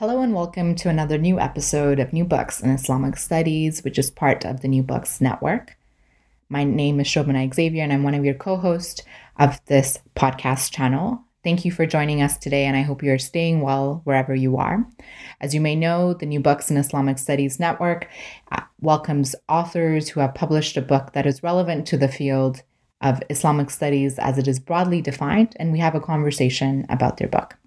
Hello and welcome to another new episode of New Books in Islamic Studies, which is part of the New Books Network. My name is Shobhana Xavier, and I'm one of your co hosts of this podcast channel. Thank you for joining us today, and I hope you're staying well wherever you are. As you may know, the New Books in Islamic Studies Network uh, welcomes authors who have published a book that is relevant to the field of Islamic studies as it is broadly defined, and we have a conversation about their book.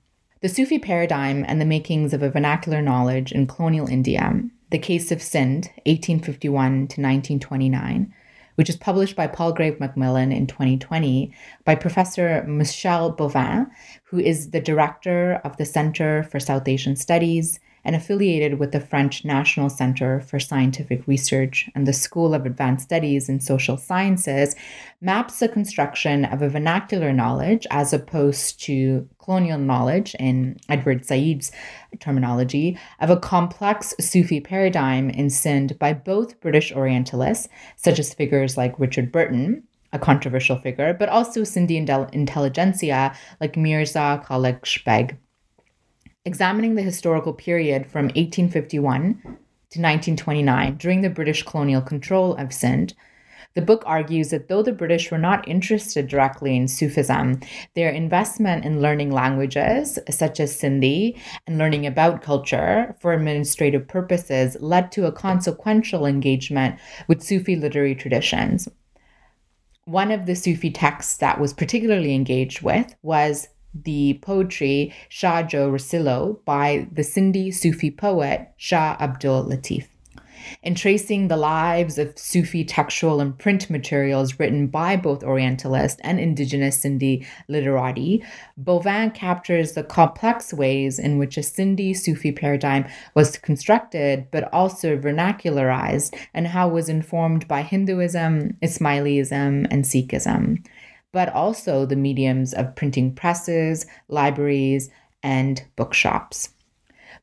The Sufi paradigm and the makings of a vernacular knowledge in colonial India, The Case of Sindh, 1851 to 1929, which is published by Palgrave Macmillan in 2020 by Professor Michel Boivin, who is the director of the Center for South Asian Studies and affiliated with the French National Center for Scientific Research and the School of Advanced Studies in Social Sciences, maps the construction of a vernacular knowledge as opposed to colonial knowledge, in Edward Said's terminology, of a complex Sufi paradigm in Sindh by both British Orientalists, such as figures like Richard Burton, a controversial figure, but also Sindhi intelligentsia like Mirza Kalich Beg examining the historical period from 1851 to 1929 during the British colonial control of Sindh. The book argues that though the British were not interested directly in Sufism, their investment in learning languages such as Sindhi and learning about culture for administrative purposes led to a consequential engagement with Sufi literary traditions. One of the Sufi texts that was particularly engaged with was the poetry Shah Jo Risalo by the Sindhi Sufi poet Shah Abdul Latif. In tracing the lives of Sufi textual and print materials written by both Orientalist and indigenous Sindhi literati, Boivin captures the complex ways in which a Sindhi Sufi paradigm was constructed but also vernacularized and how it was informed by Hinduism, Ismailism, and Sikhism but also the mediums of printing presses, libraries, and bookshops.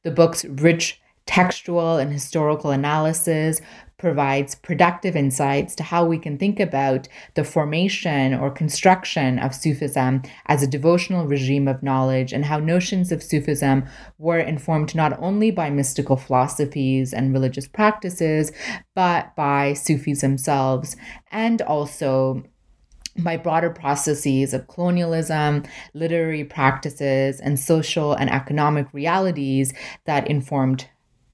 The book's rich textual and historical analysis provides productive insights to how we can think about the formation or construction of Sufism as a devotional regime of knowledge and how notions of Sufism were informed not only by mystical philosophies and religious practices, but by Sufis themselves and also by broader processes of colonialism, literary practices, and social and economic realities that informed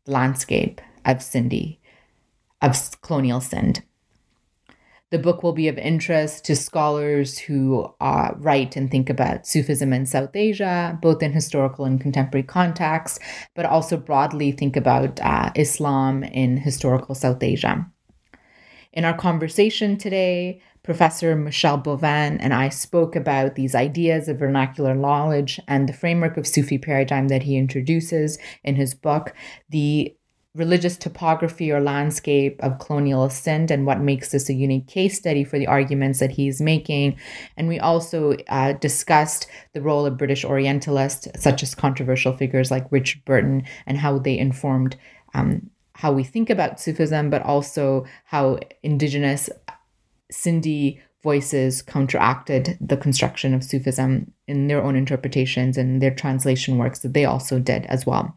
the landscape of Sindhi, of colonial Sindh. The book will be of interest to scholars who uh, write and think about Sufism in South Asia, both in historical and contemporary contexts, but also broadly think about uh, Islam in historical South Asia. In our conversation today, Professor Michel Boivin and I spoke about these ideas of vernacular knowledge and the framework of Sufi paradigm that he introduces in his book, the religious topography or landscape of colonial Sindh and what makes this a unique case study for the arguments that he's making. And we also uh, discussed the role of British Orientalists, such as controversial figures like Richard Burton, and how they informed um, how we think about Sufism, but also how indigenous Sindhi voices counteracted the construction of Sufism in their own interpretations and their translation works that they also did as well.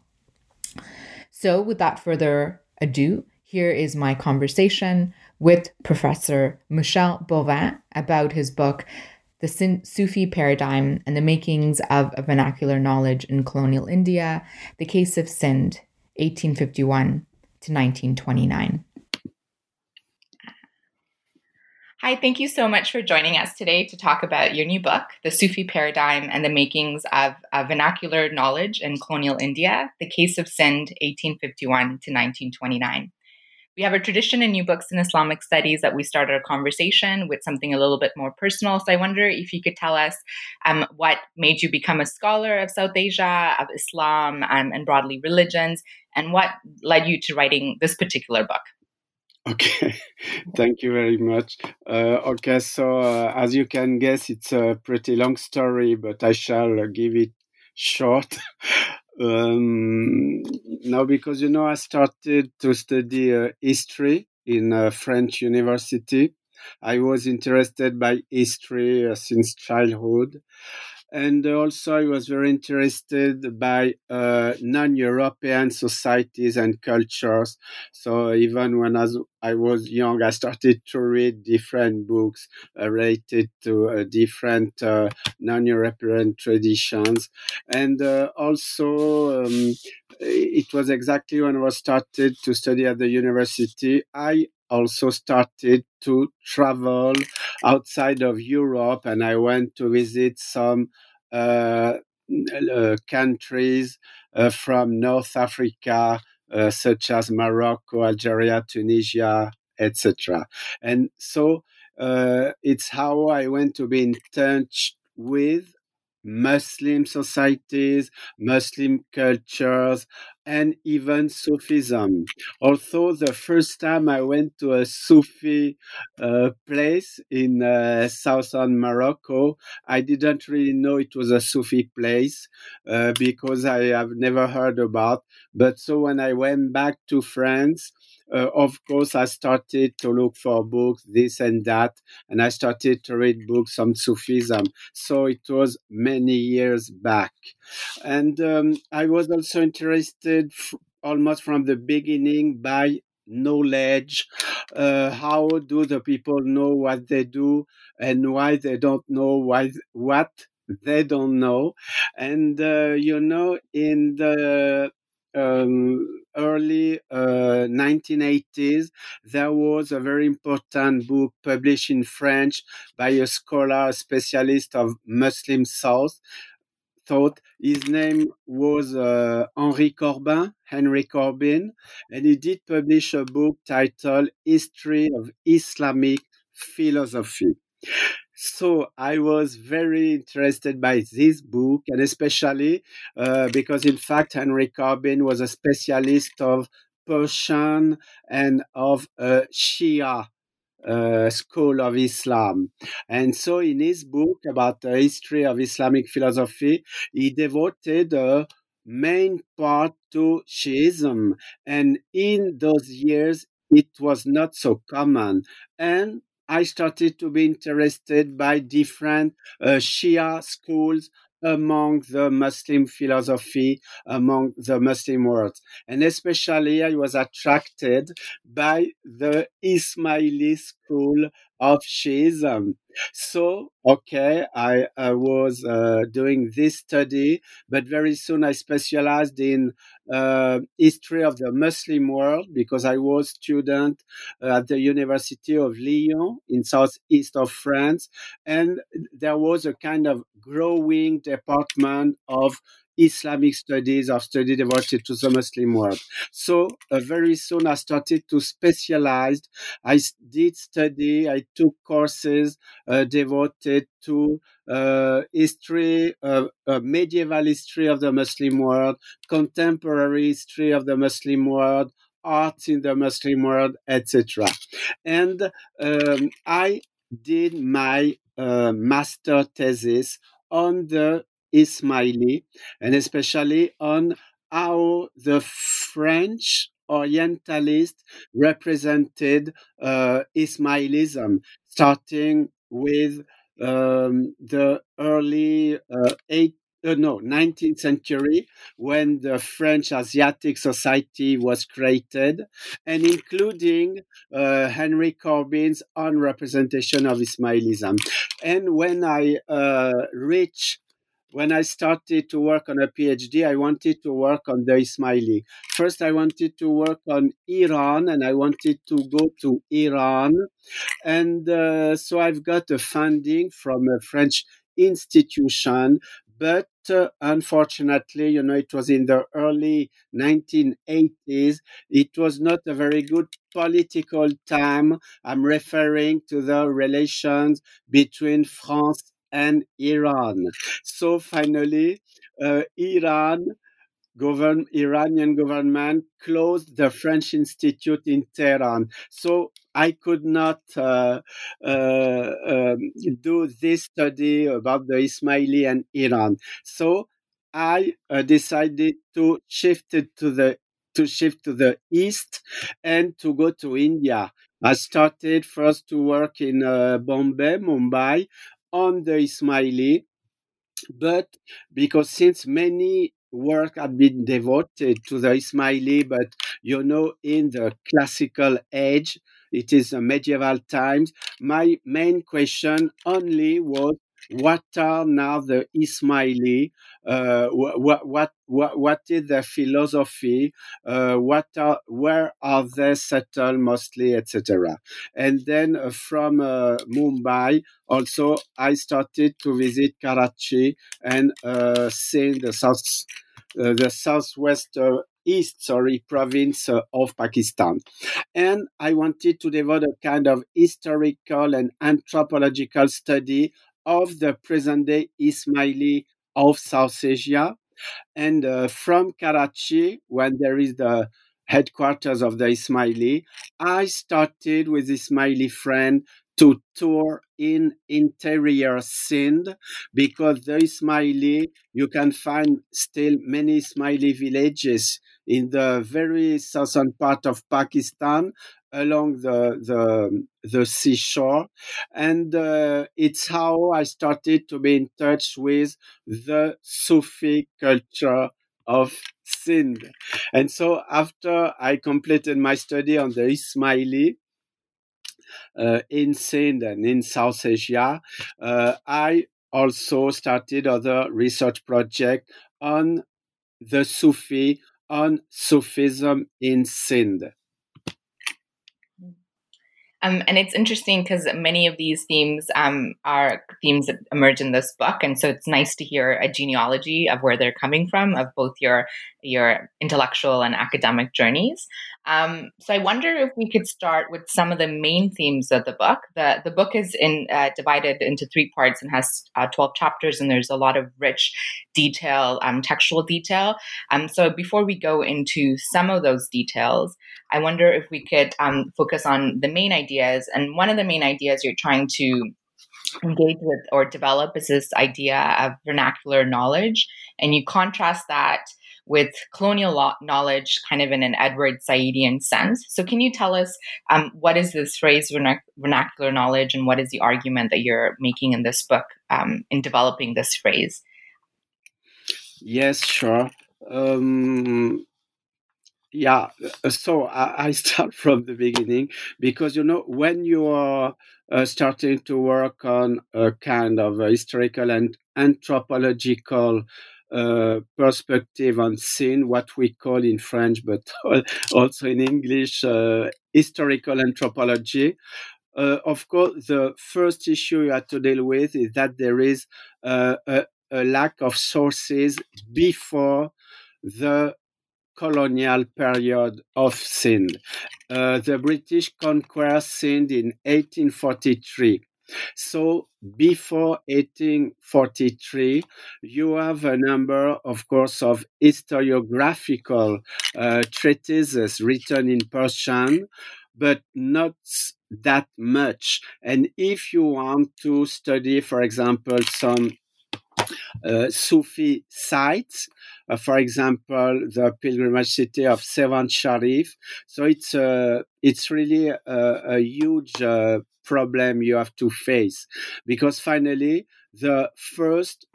So, without further ado, here is my conversation with Professor Michel Boivin about his book, The Sufi Paradigm and the Makings of a Vernacular Knowledge in Colonial India, The Case of Sindh, 1851 to 1929. Hi, thank you so much for joining us today to talk about your new book, The Sufi Paradigm and the Makings of, Vernacular Knowledge in Colonial India, The Case of Sindh, 1851 to 1929. We have a tradition in New Books in Islamic Studies that we start our conversation with something a little bit more personal. So I wonder if you could tell us um, what made you become a scholar of South Asia, of Islam, um, and broadly religions, and what led you to writing this particular book. Okay, thank you very much. Uh, okay, so uh, as you can guess, it's a pretty long story, but I shall give it short. um, now, because you know, I started to study uh, history in a French university. I was interested by history uh, since childhood and also I was very interested by uh, non-European societies and cultures. So even when as I was young, I started to read different books uh, related to uh, different uh, non-European traditions, and uh, also um, it was exactly when I was started to study at the university. I also started to travel outside of Europe, and I went to visit some uh, uh, countries uh, from North Africa, uh, such as Morocco, Algeria, Tunisia, etc. And so uh, it's how I went to be in touch with Muslim societies, Muslim cultures, and even Sufism. Although the first time I went to a Sufi uh, place in uh, southern Morocco, I didn't really know it was a Sufi place uh, because I have never heard about. But so when I went back to France, uh, of course, I started to look for books, this and that, and I started to read books on Sufism. So it was many years back. And um, I was also interested f- almost from the beginning by knowledge uh, how do the people know what they do and why they don't know why what they don't know and uh, you know in the um, early uh, 1980s, there was a very important book published in French by a scholar, a specialist of Muslim South. Thought his name was uh, Henri Corbin, Henry Corbin, and he did publish a book titled History of Islamic Philosophy. So I was very interested by this book, and especially uh, because, in fact, Henry Corbin was a specialist of Persian and of uh, Shia uh, school of Islam. And so, in his book about the history of Islamic philosophy, he devoted a main part to Shiism. And in those years, it was not so common. And I started to be interested by different uh, Shia schools among the Muslim philosophy, among the Muslim world. And especially I was attracted by the Ismaili school of Shiism. So, okay, I, I was uh, doing this study, but very soon I specialized in uh, history of the Muslim world because I was student at the University of Lyon in southeast of France, and there was a kind of growing department of Islamic studies or study devoted to the Muslim world. So uh, very soon I started to specialize. I did study, I took courses uh, devoted to uh, history, uh, uh, medieval history of the Muslim world, contemporary history of the Muslim world, art in the Muslim world, etc. And um, I did my uh, master thesis on the Ismaili, and especially on how the French Orientalists represented uh, Ismailism, starting with um, the early uh, eight, uh, no, 19th century when the French Asiatic Society was created, and including uh, Henry Corbin's own representation of Ismailism. And when I uh, reached when I started to work on a PhD, I wanted to work on the Ismaili. First, I wanted to work on Iran and I wanted to go to Iran. And uh, so I've got a funding from a French institution but uh, unfortunately, you know, it was in the early 1980s. It was not a very good political time. I'm referring to the relations between France and Iran. So finally, uh, Iran govern, Iranian government closed the French Institute in Tehran. So I could not uh, uh, um, do this study about the Ismaili and Iran. So I uh, decided to shift to the to shift to the east and to go to India. I started first to work in uh, Bombay, Mumbai, on the Ismaili, but because since many work had been devoted to the Ismaili, but you know, in the classical age, it is a medieval times. My main question only was what are now the Ismaili? Uh, what, what, what, what is their philosophy? Uh, what are, where are they settled mostly, etc. And then uh, from uh, Mumbai, also, I started to visit Karachi and uh, see the south, uh, the southwest east, sorry, province of Pakistan. And I wanted to develop a kind of historical and anthropological study of the present day Ismaili of South Asia. And uh, from Karachi, when there is the headquarters of the Ismaili, I started with Ismaili friend to tour in interior Sindh because the Ismaili, you can find still many Ismaili villages in the very southern part of Pakistan along the the, the seashore and uh, it's how i started to be in touch with the sufi culture of sindh and so after i completed my study on the ismaili uh, in Sindh and in South Asia, uh, I also started other research project on the Sufi, on Sufism in Sindh. Um, and it's interesting because many of these themes um, are themes that emerge in this book, and so it's nice to hear a genealogy of where they're coming from, of both your your intellectual and academic journeys. Um, so I wonder if we could start with some of the main themes of the book. the The book is in uh, divided into three parts and has uh, twelve chapters, and there's a lot of rich detail, um, textual detail. Um, so before we go into some of those details, I wonder if we could um, focus on the main ideas. And one of the main ideas you're trying to engage with or develop is this idea of vernacular knowledge. And you contrast that with colonial knowledge kind of in an Edward Saidian sense. So, can you tell us um, what is this phrase vernac- vernacular knowledge and what is the argument that you're making in this book um, in developing this phrase? Yes, sure. Um, yeah, uh, so I, start from the beginning because you know when you are uh, starting to work on a kind of a historical and anthropological uh, perspective on Sindh, what we call in French, but also in English, uh, historical anthropology. Uh, of course, the first issue you have to deal with is that there is a, a lack of sources before the colonial period of Sindh. Uh, the British conquered Sindh in 1843. So before 1843, you have a number, of course, of historiographical uh, treatises written in Persian, but not that much. And if you want to study, for example, some uh, Sufi sites, uh, for example, the pilgrimage city of Sehwan Sharif. So it's uh, it's really a, a huge uh, problem you have to face because finally the first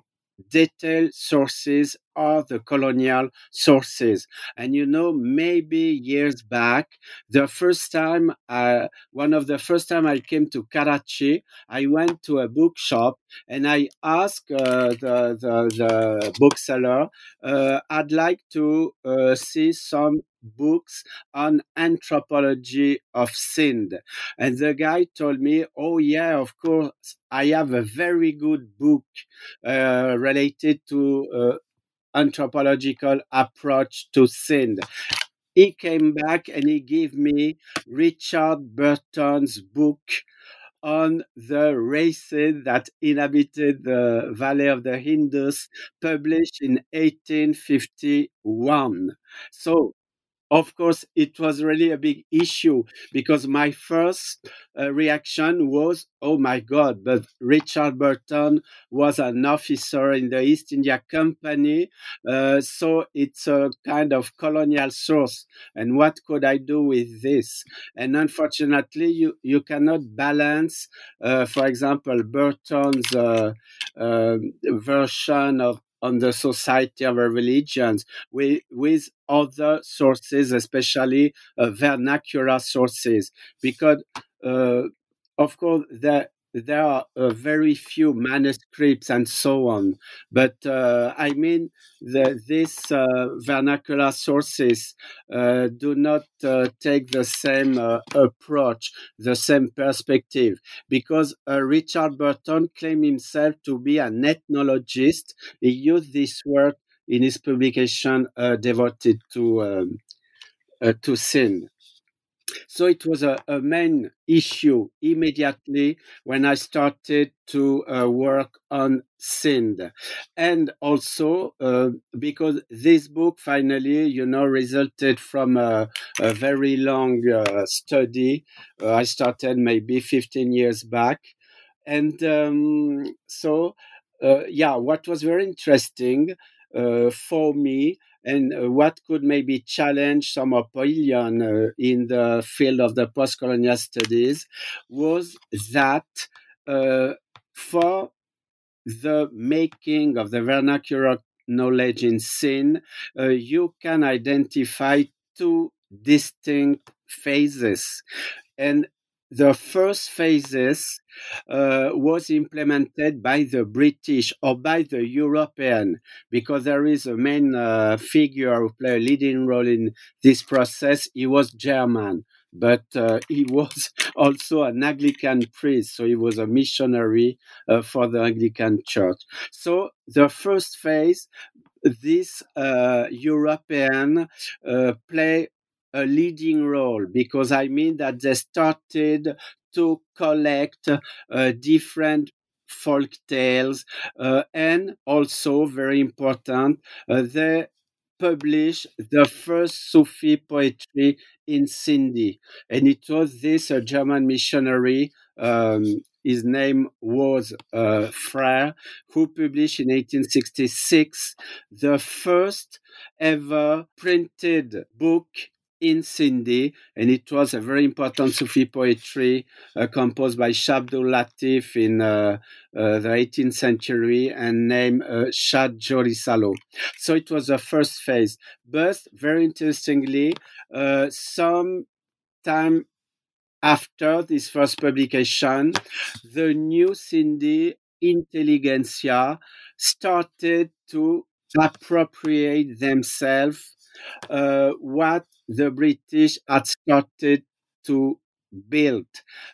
detailed sources are the colonial sources. And you know, maybe years back, the first time, uh, one of the first time I came to Karachi, I went to a bookshop and I asked uh, the, the, the bookseller, uh, I'd like to uh, see some books on anthropology of Sindh. And the guy told me, Oh, yeah, of course, I have a very good book uh, related to uh, anthropological approach to Sindh. He came back and he gave me Richard Burton's book on the races that inhabited the Valley of the Indus, published in 1851. So of course, it was really a big issue because my first uh, reaction was, oh my God, but Richard Burton was an officer in the East India Company. Uh, so it's a kind of colonial source. And what could I do with this? And unfortunately, you, you cannot balance, uh, for example, Burton's uh, um, version of on the society of our religions with, with other sources, especially uh, vernacular sources, because uh, of course there there are uh, very few manuscripts and so on. But uh, I mean, the, these uh, vernacular sources uh, do not uh, take the same uh, approach, the same perspective, because Richard Burton claimed himself to be an ethnologist. He used this word in his publication devoted to um, to Sindh. So it was a, a, main issue immediately when I started to uh, work on Sindh. And also uh, because this book finally, you know, resulted from a, a very long uh, study. Uh, I started maybe 15 years back. And um, so, uh, yeah, what was very interesting uh, for me and uh, what could maybe challenge some opinion uh, in the field of the post-colonial studies was that uh, for the making of the vernacular knowledge in Sindh, uh, you can identify two distinct phases. And the first phases uh, was implemented by the British or by the European, because there is a main uh, figure who played a leading role in this process. He was German, but uh, he was also an Anglican priest, so he was a missionary uh, for the Anglican Church. So the first phase, this uh, European uh, play a leading role because I mean that they started to collect uh, different folk tales uh, and also very important uh, they published the first Sufi poetry in Sindhi. And it was this German missionary um, his name was uh, Frere, who published in 1866 the first ever printed book in Sindhi, and it was a very important Sufi poetry uh, composed by Shah Abdul Latif in uh, uh, the 18th century and named uh, Shah Jo Risalo. So it was the first phase. But very interestingly, uh, some time after this first publication, the new Sindhi intelligentsia started to appropriate themselves uh, what the British had started to build.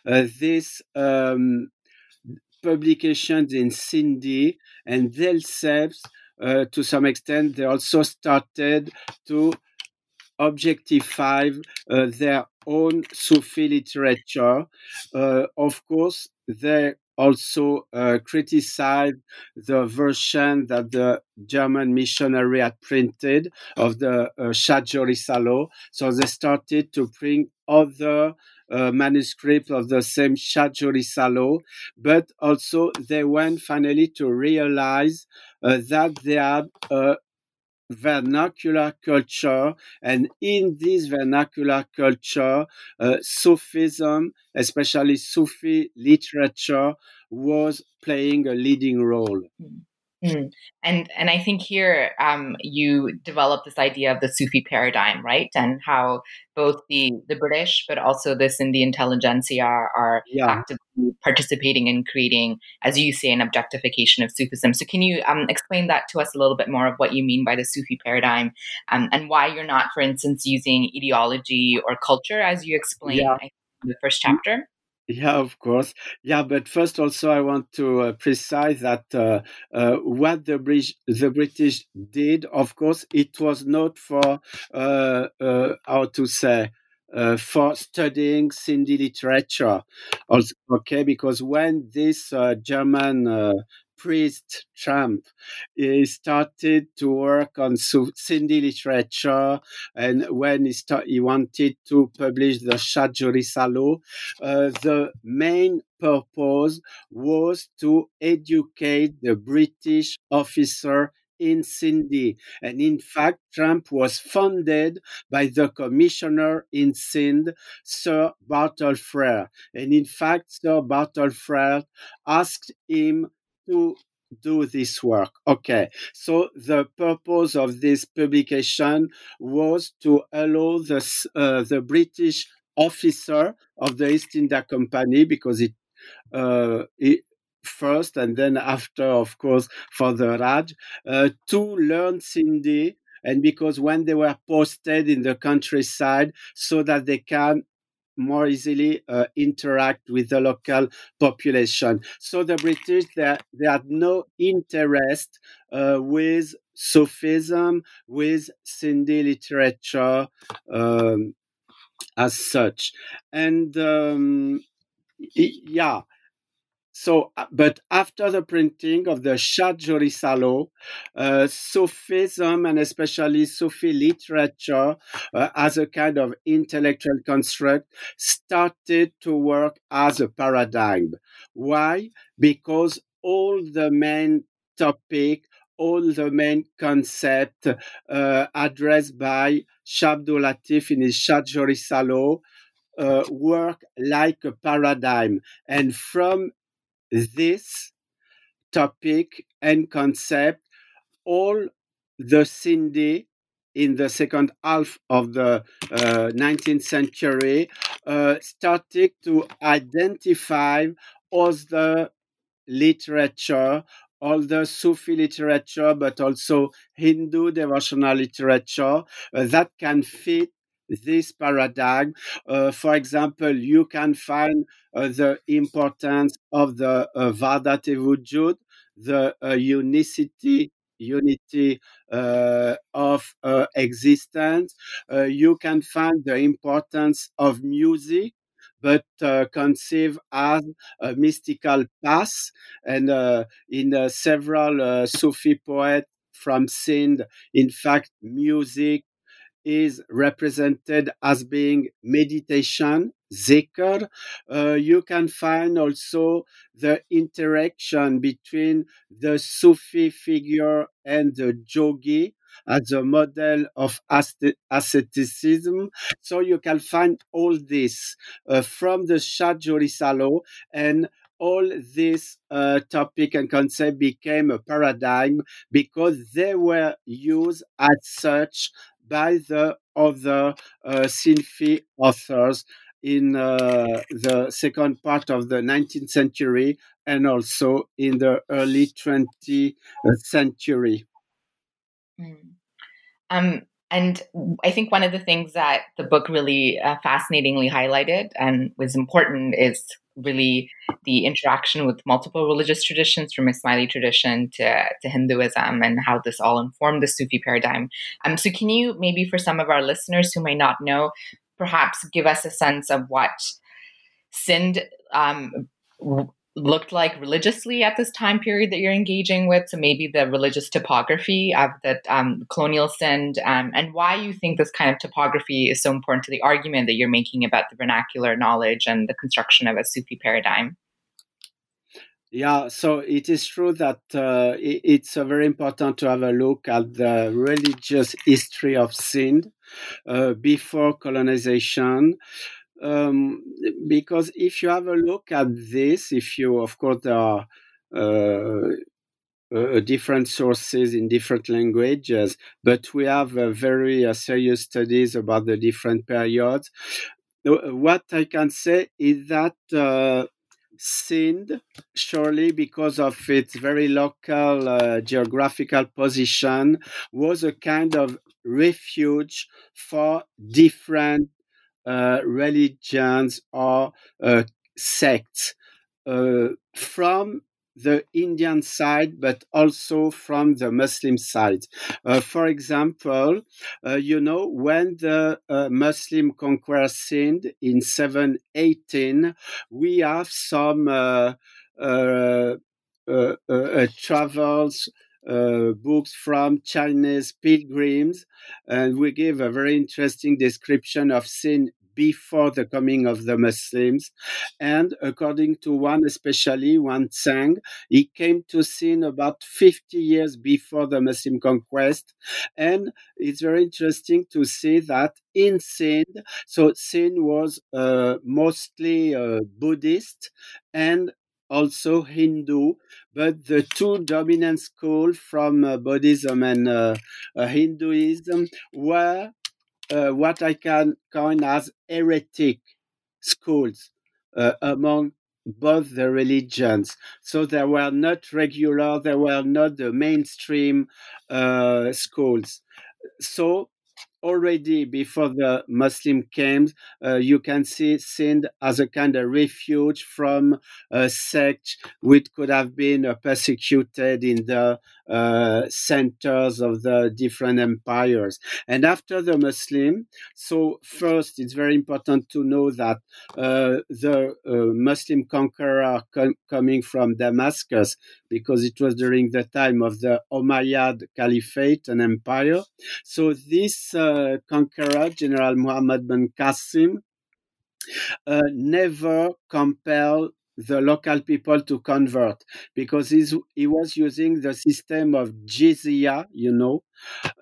Uh, these um, publications in Sindhi and themselves, uh, to some extent, they also started to objectify uh, their own Sufi literature. Uh, of course, they also uh, criticized the version that the German missionary had printed of the uh, Shah Jo Risalo. So they started to print other uh, manuscripts of the same Shah Jo Risalo, but also they went finally to realize uh, that they had a vernacular culture. And in this vernacular culture, uh, Sufism, especially Sufi literature, was playing a leading role. Mm. And and I think here um, you develop this idea of the Sufi paradigm, right? And how both the the British, but also this in the intelligentsia are, are yeah. actively participating in creating, as you say, an objectification of Sufism. So can you um, explain that to us a little bit more of what you mean by the Sufi paradigm, um, and why you're not, for instance, using ideology or culture as you explain yeah. in the first chapter? Yeah, of course. Yeah, but first, also, I want to uh, precise that uh, uh, what the, British, the British did, of course, it was not for uh, uh, how to say uh, for studying Sindhi literature. Also, okay, because when this German priest Trumpp. He started to work on Sindhi literature, and when he, start, he wanted to publish the Shah Jo Risalo, uh, the main purpose was to educate the British officer in Sindhi. And in fact, Trumpp was funded by the commissioner in Sindh, Sir Bartle Frere. And in fact, Sir Bartle Frere asked him to do this work. Okay, so the purpose of this publication was to allow the, uh, the British officer of the East India Company, because it, uh, it first and then after, of course, for the Raj, uh, to learn Sindhi and because when they were posted in the countryside so that they can more easily uh, interact with the local population. So the British, they, they had no interest uh, with Sufism, with Sindhi literature um, as such. And um, yeah, so, uh, but after the printing of the Shah Jo Risalo, uh, Sufism and especially Sufi literature uh, as a kind of intellectual construct started to work as a paradigm. Why? Because all the main topic, all the main concept uh, addressed by Shah Latif in his Salo uh, work like a paradigm. And from this topic and concept all the Sindhi in the second half of the uh, 19th century uh, started to identify as the literature, all the Sufi literature, but also Hindu devotional literature uh, that can fit this paradigm. Uh, for example, you can find uh, the importance of the uh, Vahdati Wujud, the uh, unicity unity uh, of uh, existence. Uh, you can find the importance of music, but uh, conceived as a mystical path. And uh, in several Sufi poets from Sindh, in fact, music is represented as being meditation, zikr. Uh, you can find also the interaction between the Sufi figure and the yogi as a model of asceticism. So you can find all this uh, from the Shah Jo Risalo and all this uh, topic and concept became a paradigm because they were used as such by the other uh, Sindhi authors in uh, the second part of the 19th century and also in the early 20th century. Mm. Um, and I think one of the things that the book really uh, fascinatingly highlighted and was important is really the interaction with multiple religious traditions from Ismaili tradition to, to Hinduism and how this all informed the Sufi paradigm. Um, so, can you maybe for some of our listeners who may not know, perhaps give us a sense of what Sindh um, looked like religiously at this time period that you're engaging with? So maybe the religious topography of the um, colonial Sindh um, and why you think this kind of topography is so important to the argument that you're making about the vernacular knowledge and the construction of a Sufi paradigm. Yeah, so it is true that uh, it's uh, very important to have a look at the religious history of Sindh uh, before colonization. Um, because if you have a look at this, if you, of course, there are uh, uh, different sources in different languages, but we have uh, very uh, serious studies about the different periods. What I can say is that uh, Sindh, surely because of its very local uh, geographical position, was a kind of refuge for different uh, religions or uh, sects uh, from the Indian side, but also from the Muslim side. Uh, for example, uh, you know, when the uh, Muslim conquered Sindh in 718, we have some uh, uh, books from Chinese pilgrims, and we give a very interesting description of Sindh before the coming of the Muslims. And according to one, especially Hiuen Tsang, he came to Sindh about 50 years before the Muslim conquest. And it's very interesting to see that in Sindh, so Sindh was uh, mostly uh, Buddhist and also Hindu, but the two dominant schools from uh, Buddhism and uh, uh, Hinduism were uh, what I can coin as heretic schools uh, among both the religions. So they were not regular, they were not the mainstream schools. So already before the Muslim came, uh, you can see Sindh as a kind of refuge from a sect which could have been uh, persecuted in the uh, centers of the different empires. And after the Muslim, so first it's very important to know that uh, the uh, Muslim conqueror com- coming from Damascus, because it was during the time of the Umayyad Caliphate and empire. So this uh, conqueror, General Muhammad bin Qasim, uh, never compelled the local people to convert because he was using the system of jizya, you know,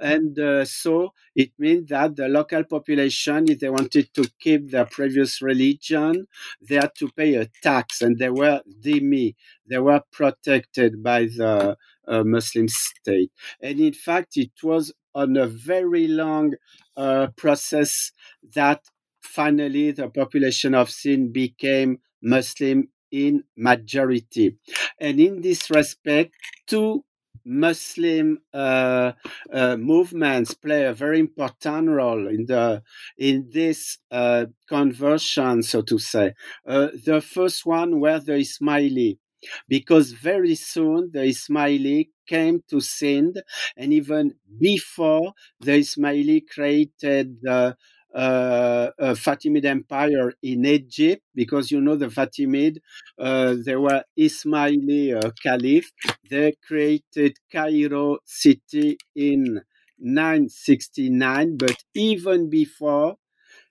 and uh, so it means that the local population, if they wanted to keep their previous religion, they had to pay a tax, and they were dhimmi, they were protected by the uh, Muslim state, and in fact, it was on a very long uh, process that finally the population of Sindh became Muslim in majority. And in this respect, two Muslim uh, uh, movements play a very important role in the in this uh, conversion, so to say. Uh, the first one were the Ismaili, because very soon the Ismaili came to Sindh, and even before the Ismaili created the uh, Fatimid Empire in Egypt, because you know the Fatimid, uh, they were Ismaili uh, Caliph. They created Cairo city in 969, but even before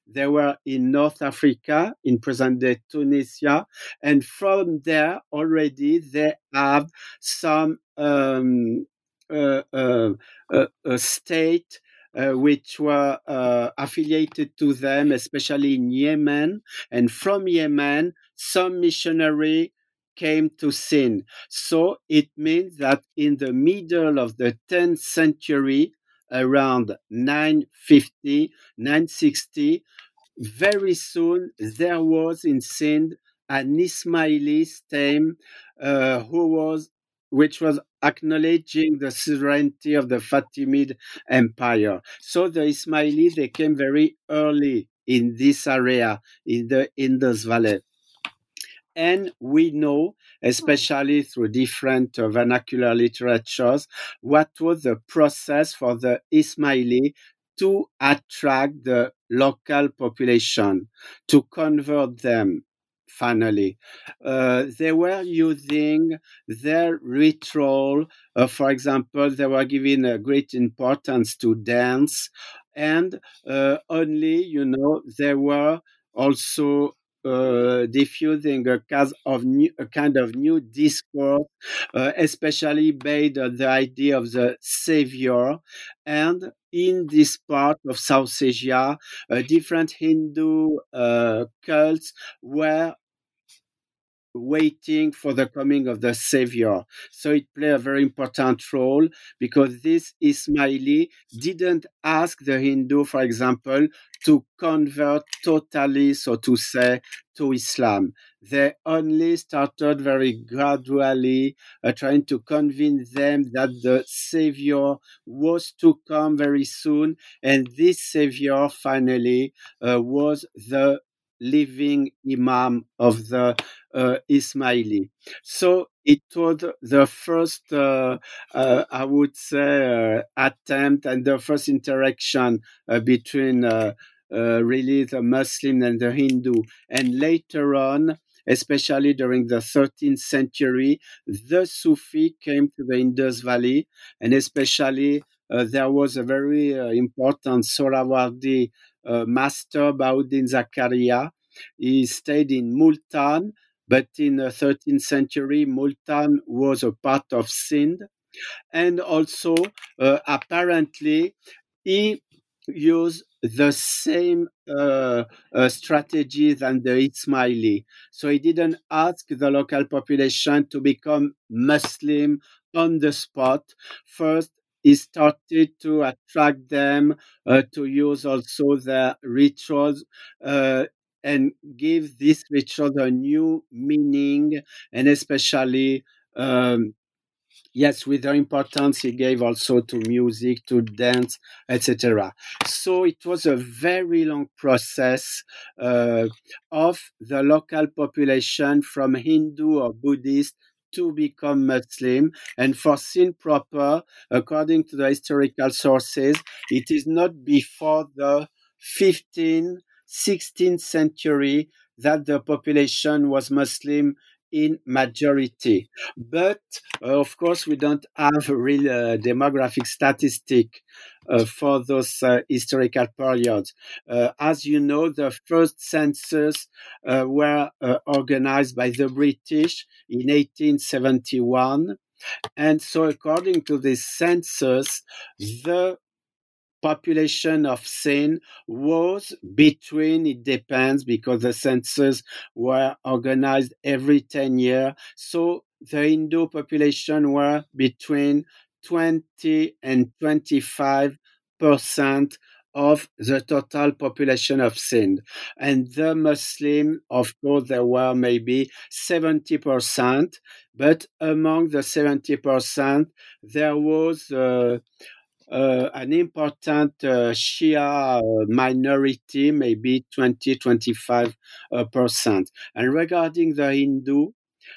they were in North Africa, in present day Tunisia, and from there already they have some um, uh, uh, uh, uh state which were uh, affiliated to them, especially in Yemen. And from Yemen, some missionary came to Sindh. So it means that in the middle of the 10th century, around 950, 960, very soon there was in Sindh an Ismaili stem uh, who was which was acknowledging the sovereignty of the Fatimid Empire. So the Ismaili they came very early in this area in the Indus Valley. And we know, especially through different uh, vernacular literatures, what was the process for the Ismaili to attract the local population, to convert them finally. Uh, they were using their ritual. Uh, for example, they were giving a great importance to dance, and uh, only, you know, they were also uh, diffusing a kind of new, a kind of new discourse, uh, especially based on the idea of the savior. And in this part of South Asia, uh, different Hindu uh, cults were waiting for the coming of the Savior. So it played a very important role because this Ismaili didn't ask the Hindu, for example, to convert totally, so to say, to Islam. They only started very gradually uh, trying to convince them that the Savior was to come very soon, and this Savior finally uh, was the living Imam of the uh, Ismaili. So it was the first, uh, uh, I would say, uh, attempt and the first interaction uh, between uh, really the Muslim and the Hindu. And later on, especially during the 13th century, the Sufi came to the Indus Valley, and especially there was a very important Sohrawardi uh, master Bahauddin Zakaria. He stayed in Multan, but in the 13th century, Multan was a part of Sindh. And also, uh, apparently, he used the same uh, uh, strategy than the Ismaili. So he didn't ask the local population to become Muslim on the spot. First, he started to attract them uh, to use also their rituals uh, and give this ritual a new meaning and especially um, yes with the importance he gave also to music to dance etc so it was a very long process uh, of the local population from hindu or buddhist to become Muslim. And for Sindh proper, according to the historical sources, it is not before the 15th, 16th century that the population was Muslim in majority. But uh, of course, we don't have real uh, demographic statistic uh, for those uh, historical periods. Uh, as you know, the first census uh, were organized by the British in 1871. And so, according to this census, the population of Sindh was between, it depends because the census were organized every 10 years. So the Hindu population were between 20 and 25 percent of the total population of Sindh. And the Muslim, of course, there were maybe 70%, but among the 70%, there was uh, uh, an important uh, Shia uh, minority, maybe 20, 25 uh, percent. And regarding the Hindu,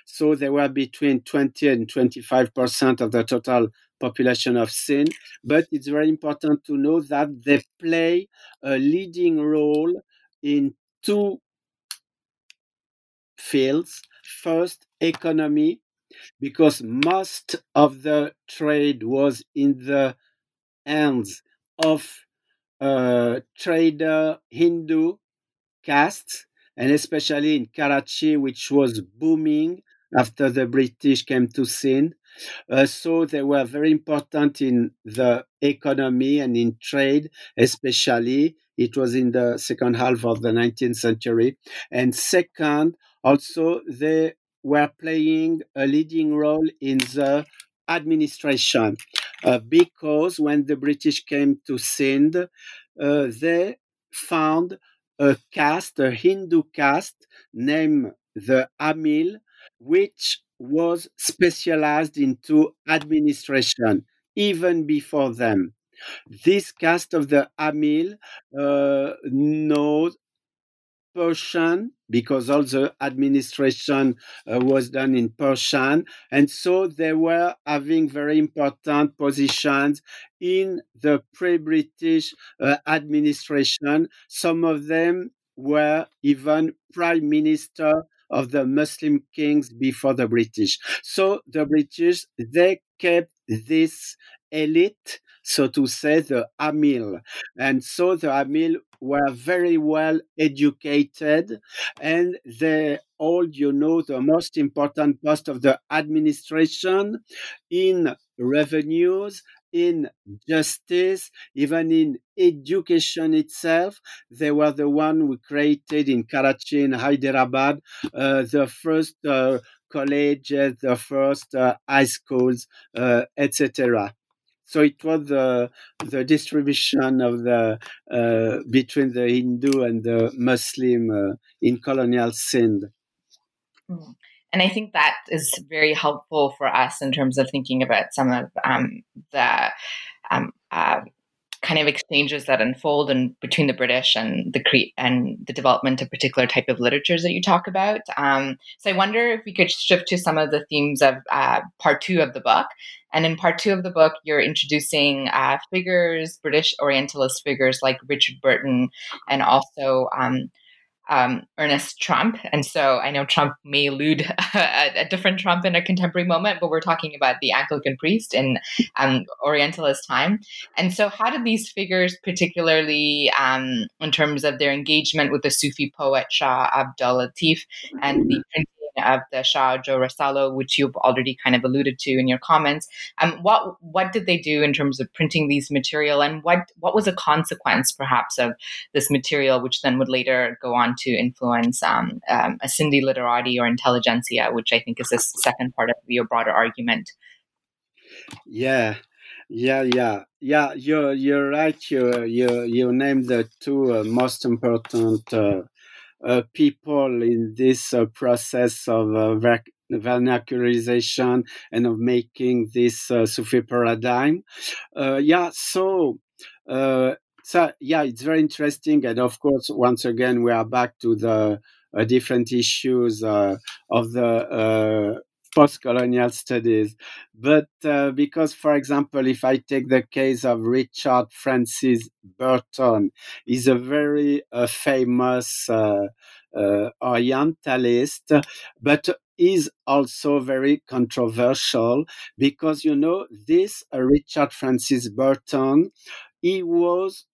so they were between 20 and 25 percent of the total population of Sindh. But it's very important to know that they play a leading role in two fields. First, economy, because most of the trade was in the hands of uh, trader Hindu castes, and especially in Karachi, which was booming after the British came to Sindh. Uh, so they were very important in the economy and in trade, especially. It was in the second half of the 19th century. And second, also, they were playing a leading role in the administration uh, because when the British came to Sindh, uh, they found a caste, a Hindu caste named the Amil, which was specialized into administration even before them. This caste of the Amil uh, knows Persian because all the administration uh, was done in Persian. And so they were having very important positions in the pre British uh, administration. Some of them were even prime minister of the Muslim kings before the British. So the British, they kept this elite, so to say, the Amil. And so the Amil were very well educated and they hold, you know, the most important post of the administration in revenues in justice, even in education itself. They were the one who created in Karachi and Hyderabad uh, the first uh, colleges, the first uh, high schools, uh, etc. So it was the the distribution of the uh, between the Hindu and the Muslim uh, in colonial Sindh. Mm. And I think that is very helpful for us in terms of thinking about some of um, the um, uh, kind of exchanges that unfold and between the British and the cre- and the development of particular type of literatures that you talk about. Um, so I wonder if we could shift to some of the themes of uh, part two of the book. And in part two of the book, you're introducing uh, figures, British Orientalist figures like Richard Burton, and also um, um, Ernest Trumpp. And so I know Trumpp may allude a, a, different Trump in a contemporary moment, but we're talking about the Anglican priest in um, Orientalist time. And so, how did these figures, particularly um, in terms of their engagement with the Sufi poet Shah Abdul Latif and the of the Shah Jo Risalo, which you've already kind of alluded to in your comments. Um, what what did they do in terms of printing these material, and what what was a consequence perhaps of this material, which then would later go on to influence um, um, a Sindhi literati or intelligentsia, which I think is the second part of your broader argument. Yeah, yeah, yeah, yeah. You're you're right. You you you named the two uh, most important uh, people in this uh, process of uh, vernacularization and of making this uh, Sufi paradigm. Uh, yeah, so. Uh, so yeah, it's very interesting, and of course, once again, we are back to the different issues of the post-colonial studies. But uh, because, for example, if I take the case of Richard Francis Burton, he's a very uh, famous uh, uh Orientalist, but is also very controversial because, you know, this uh, Richard Francis Burton, he was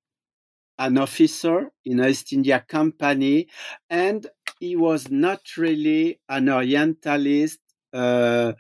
an officer in East India Company, and he was not really an Orientalist Uh,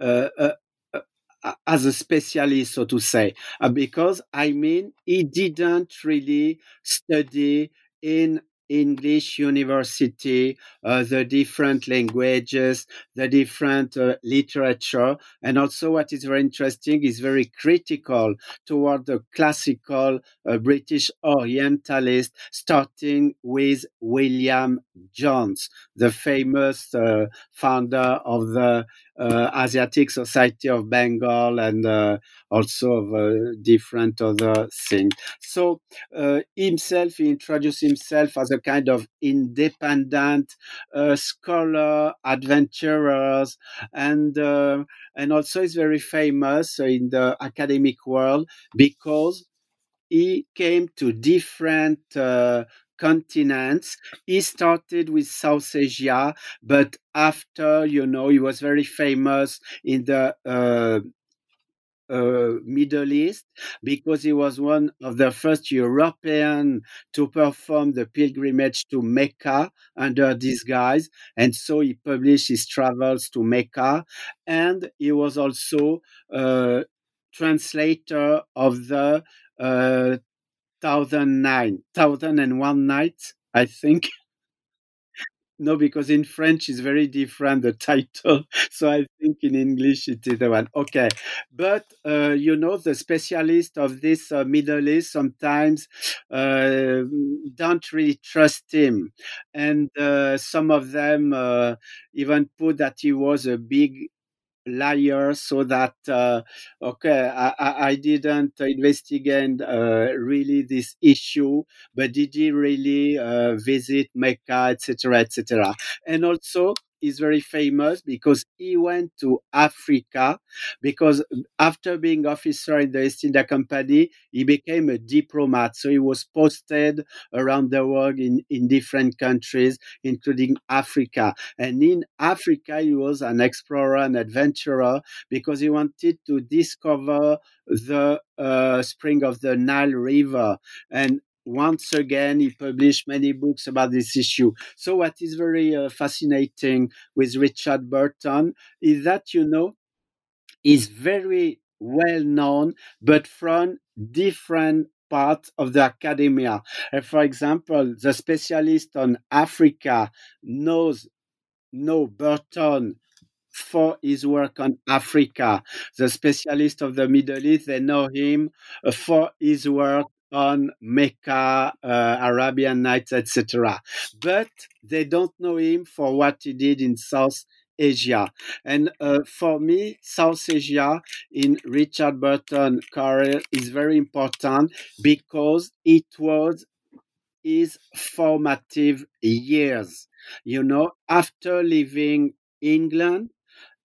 uh, uh, as a specialist, so to say, because I mean, he didn't really study in English university, uh, the different languages, the different uh, literature, and also what is very interesting is very critical toward the classical uh, British Orientalist, starting with William Jones, the famous uh, founder of the Asiatic Society of Bengal and uh, also of uh, different other things. So himself, he introduced himself as a kind of independent scholar, adventurers, and and also is very famous in the academic world because he came to different uh, continents. He started with South Asia, but after, you know, he was very famous in the uh, uh, Middle East because he was one of the first European to perform the pilgrimage to Mecca under disguise. And so he published his travels to Mecca. And he was also a translator of the uh, thousand nine, thousand and one nights, I think. no, because in French it's very different the title. So I think in English it is the one. Okay, but uh, you know the specialist of this uh, Middle East sometimes uh, don't really trust him, and uh, some of them uh, even put that he was a big liar so that uh, okay I, I didn't investigate uh, really this issue but did he really uh, visit mecca etc etc and also is very famous because he went to Africa because after being officer in the East India Company, he became a diplomat. So he was posted around the world in, in different countries, including Africa. And in Africa, he was an explorer and adventurer because he wanted to discover the uh, spring of the Nile River. And once again, he published many books about this issue. So, what is very uh, fascinating with Richard Burton is that, you know, he's very well known, but from different parts of the academia. And for example, the specialist on Africa knows know Burton for his work on Africa. The specialist of the Middle East, they know him uh, for his work on Mecca, uh, Arabian Nights, etc. But they don't know him for what he did in South Asia. And uh, for me, South Asia in Richard Burton career is very important because it was his formative years. You know, after leaving England,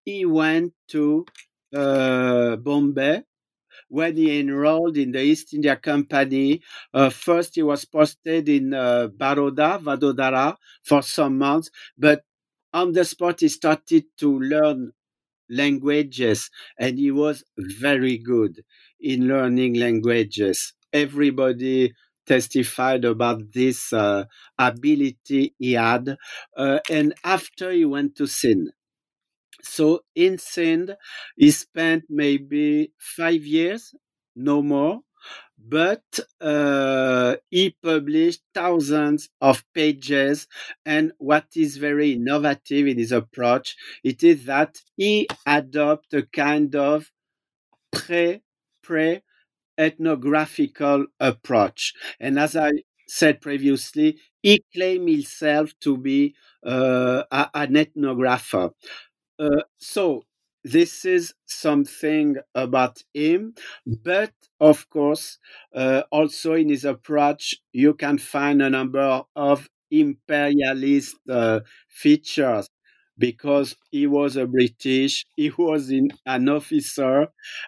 he went to uh, Bombay when he enrolled in the East India Company. Uh, first, he was posted in uh, Baroda, Vadodara, for some months, but on the spot, he started to learn languages, and he was very good in learning languages. Everybody testified about this uh, ability he had. Uh, and after he went to Sindh, so in Sindh, he spent maybe five years, no more, but uh, he published thousands of pages. And what is very innovative in his approach, it is that he adopted a kind of pre pre ethnographical approach. And as I said previously, he claimed himself to be uh, an ethnographer. Uh, so this is something about him, but of course, uh, also in his approach, you can find a number of imperialist uh, features because he was a British, he was in, an officer,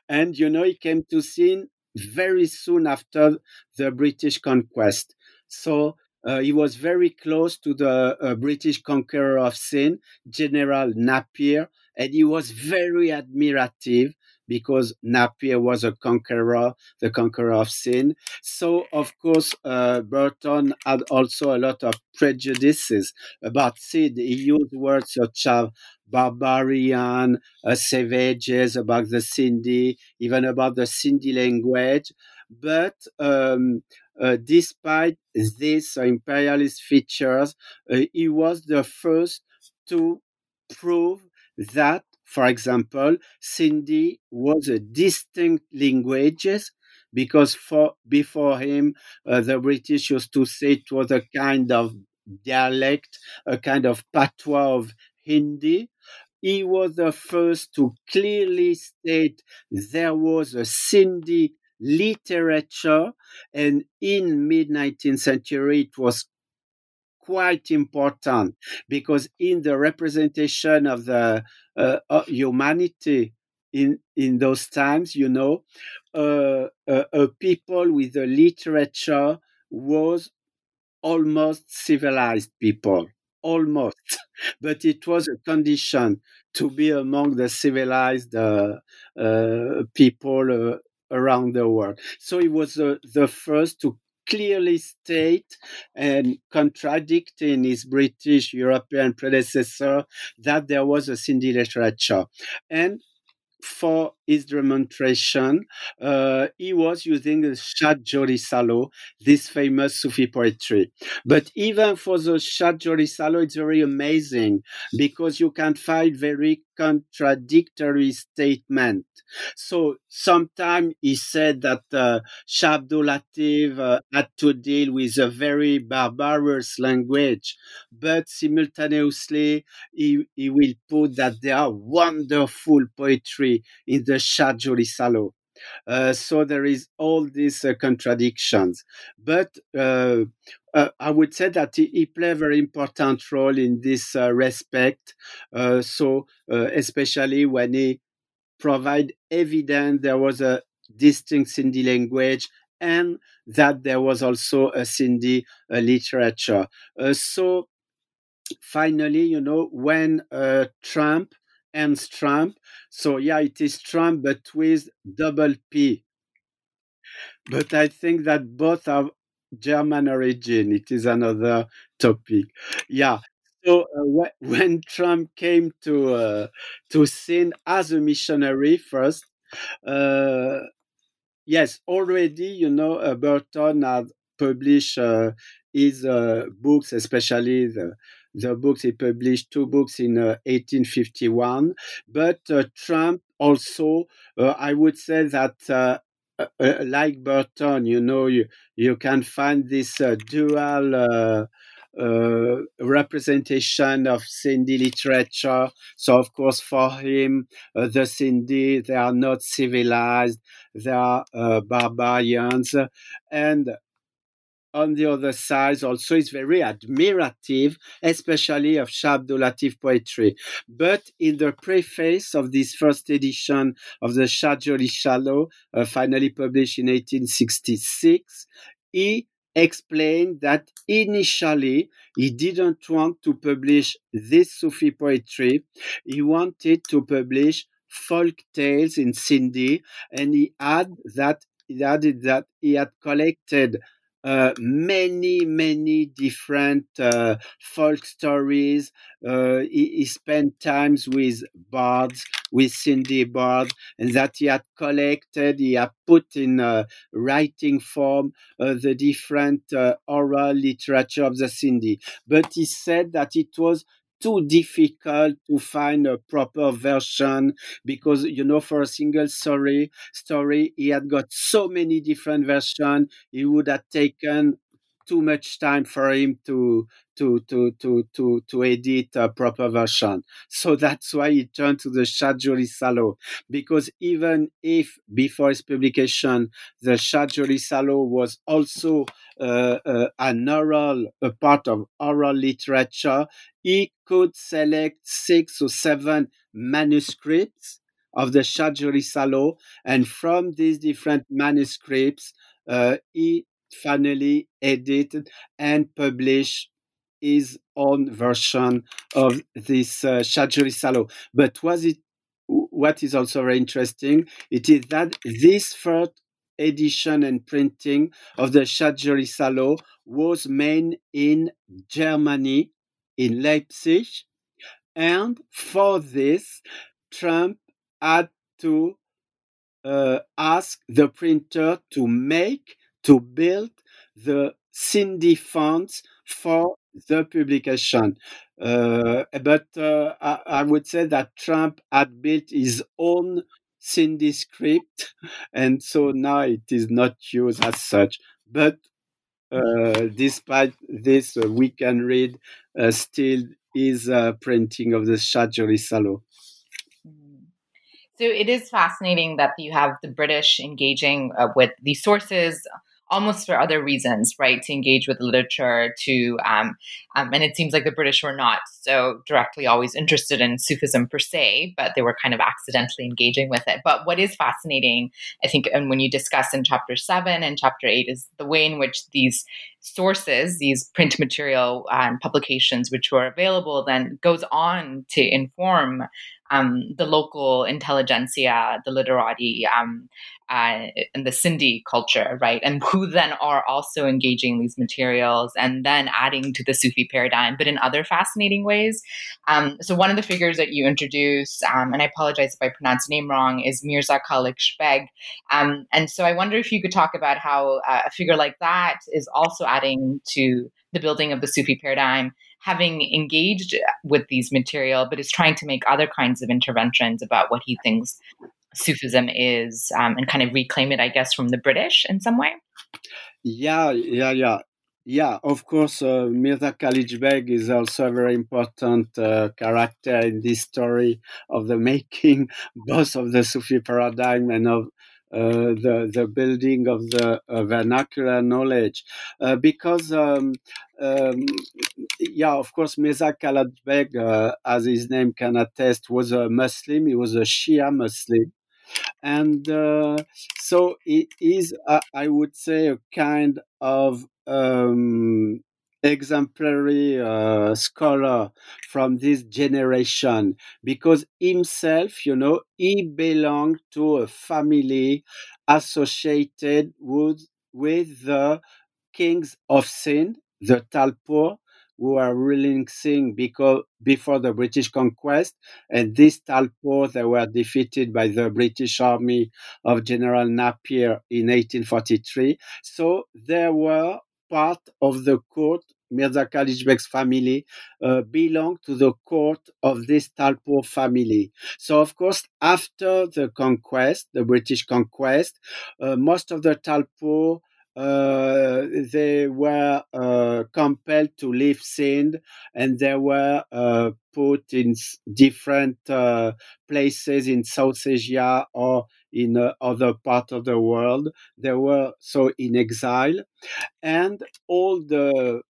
and you know, he came to Sindh very soon after the British conquest. So uh, he was very close to the uh, British conqueror of Sindh, General Napier, and he was very admirative because Napier was a conqueror, the conqueror of Sindh. So, of course, uh, Burton had also a lot of prejudices about Sindh. He used words such as barbarian, uh, savages, about the Sindhi, even about the Sindhi language. But um, uh, despite these imperialist features, uh, he was the first to prove that, for example, Sindhi was a distinct language because for before him, uh, the British used to say it was a kind of dialect, a kind of patois of Hindi. He was the first to clearly state there was a Sindhi literature, and in mid 19th century it was quite important because in the representation of the uh, uh, humanity in in those times, you know, uh, a people with a literature was almost civilized people, almost, but it was a condition to be among the civilized uh, uh, people uh, around the world. So he was uh, the first to clearly state and contradicting his British European predecessor that there was a Sindhi literature. And for his demonstration, uh, he was using the Shad Salo, this famous Sufi poetry. But even for the Shah Jo Risalo, it's very amazing because you can find very contradictory statement. So sometimes he said that uh, Latif uh, had to deal with a very barbarous language, but simultaneously he, he will put that there are wonderful poetry in the Shah Jo Risalo. Uh, so there is all these uh, contradictions, but uh, uh, I would say that he, he played a very important role in this uh, respect. Uh, so especially when he provide evidence there was a distinct Sindhi language and that there was also a Sindhi literature. so finally, you know, when Trumpp and Trump. So yeah, it is Trump, but with double P. But I think that both are German origin. It is another topic. Yeah. So uh, when Trumpp came to uh, to Sindh as a missionary first, Uh, yes, already, you know, Burton had published uh, his uh, books, especially the, the books he published, two books in 1851. But Trumpp also, I would say that uh, like Burton, you know, you, you can find this uh, dual uh, uh, representation of Sindhi literature. So, of course, for him, uh, the Sindhi, they are not civilized, they are uh, barbarians. And on the other side also is very admirative, especially of Shah Abdul Latif poetry. But in the preface of this first edition of the Shah Jo Risalo, uh, finally published in 1866, he explained that initially he didn't want to publish this Sufi poetry. He wanted to publish folk tales in Sindhi, and he added that he added that he had collected uh, many, many different uh, folk stories. Uh, he, he, spent times with bards, with Sindhi bards, and that he had collected, he had put in writing form uh, the different uh, oral literature of the Sindhi. But he said that it was too difficult to find a proper version because you know for a single story story he had got so many different versions it would have taken too much time for him to to to to to to edit a proper version. So that's why he turned to the Shah Jo Risalo because even if before his publication the Shah Jo Risalo was also uh, uh, an oral a part of oral literature, he could select six or seven manuscripts of the Shah Jo Risalo, and from these different manuscripts, uh, he finally edited and published his own version of this uh, Salo. But was it what is also very interesting? It is that this first edition and printing of the Shah Jo Risalo was made in Germany, in Leipzig, and for this, Trumpp had to uh, ask the printer to make to build the Sindhi fonts for the publication. Uh, but uh, I, I, would say that Trumpp had built his own Sindhi script, and so now it is not used as such. But uh, despite this, uh, we can read uh, still is a printing of the Shah Jo Risalo. So it is fascinating that you have the British engaging uh, with these sources almost for other reasons, right? To engage with literature, to um, um, and it seems like the British were not so directly always interested in Sufism per se, but they were kind of accidentally engaging with it. But what is fascinating, I think, and when you discuss in chapter seven and chapter eight, is the way in which these sources, these print material and um, publications which were available, then goes on to inform um, the local intelligentsia, the literati, um, uh, and the Sindhi culture, right? And who then are also engaging these materials and then adding to the Sufi paradigm, but in other fascinating ways. Um, so, one of the figures that you introduce, um, and I apologize if I pronounce the name wrong, is Mirza Kalich Beg. Um, and so, I wonder if you could talk about how uh, a figure like that is also adding to the building of the Sufi paradigm having engaged with these material, but is trying to make other kinds of interventions about what he thinks Sufism is um, and kind of reclaim it, I guess, from the British in some way? Yeah, yeah, yeah. Yeah, of course, uh, Mirza Kalich Beg is also a very important uh, character in this story of the making both of the Sufi paradigm and of uh, the the building of the uh, vernacular knowledge, uh, because um, um, yeah, of course, Mirza Kalich Beg, uh, as his name can attest, was a Muslim. He was a Shia Muslim, and uh, so it is, uh, I would say, a kind of um, exemplary uh, scholar from this generation because himself, you know, he belonged to a family associated with, with the kings of Sindh, the Talpur, who ruling Sindh because before the British conquest, and these Talpur they were defeated by the British army of General Napier in 1843. So there were part of the court Mirza Kalich family uh, belonged to the court of this Talpur family. So, of course, after the conquest, the British conquest, uh, most of the Talpur uh, they were uh, compelled to leave Sindh and they were uh, put in different uh, places in South Asia or in uh, other part of the world. They were so in exile, and all the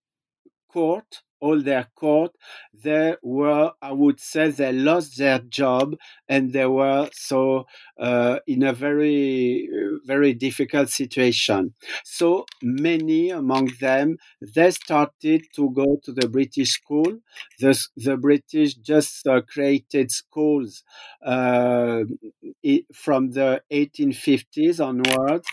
court, all their court, they were, I would say, they lost their job and they were so uh, in a very, very difficult situation. So many among them, they started to go to the British school. The, the British just uh, created schools uh, from the 1850s onwards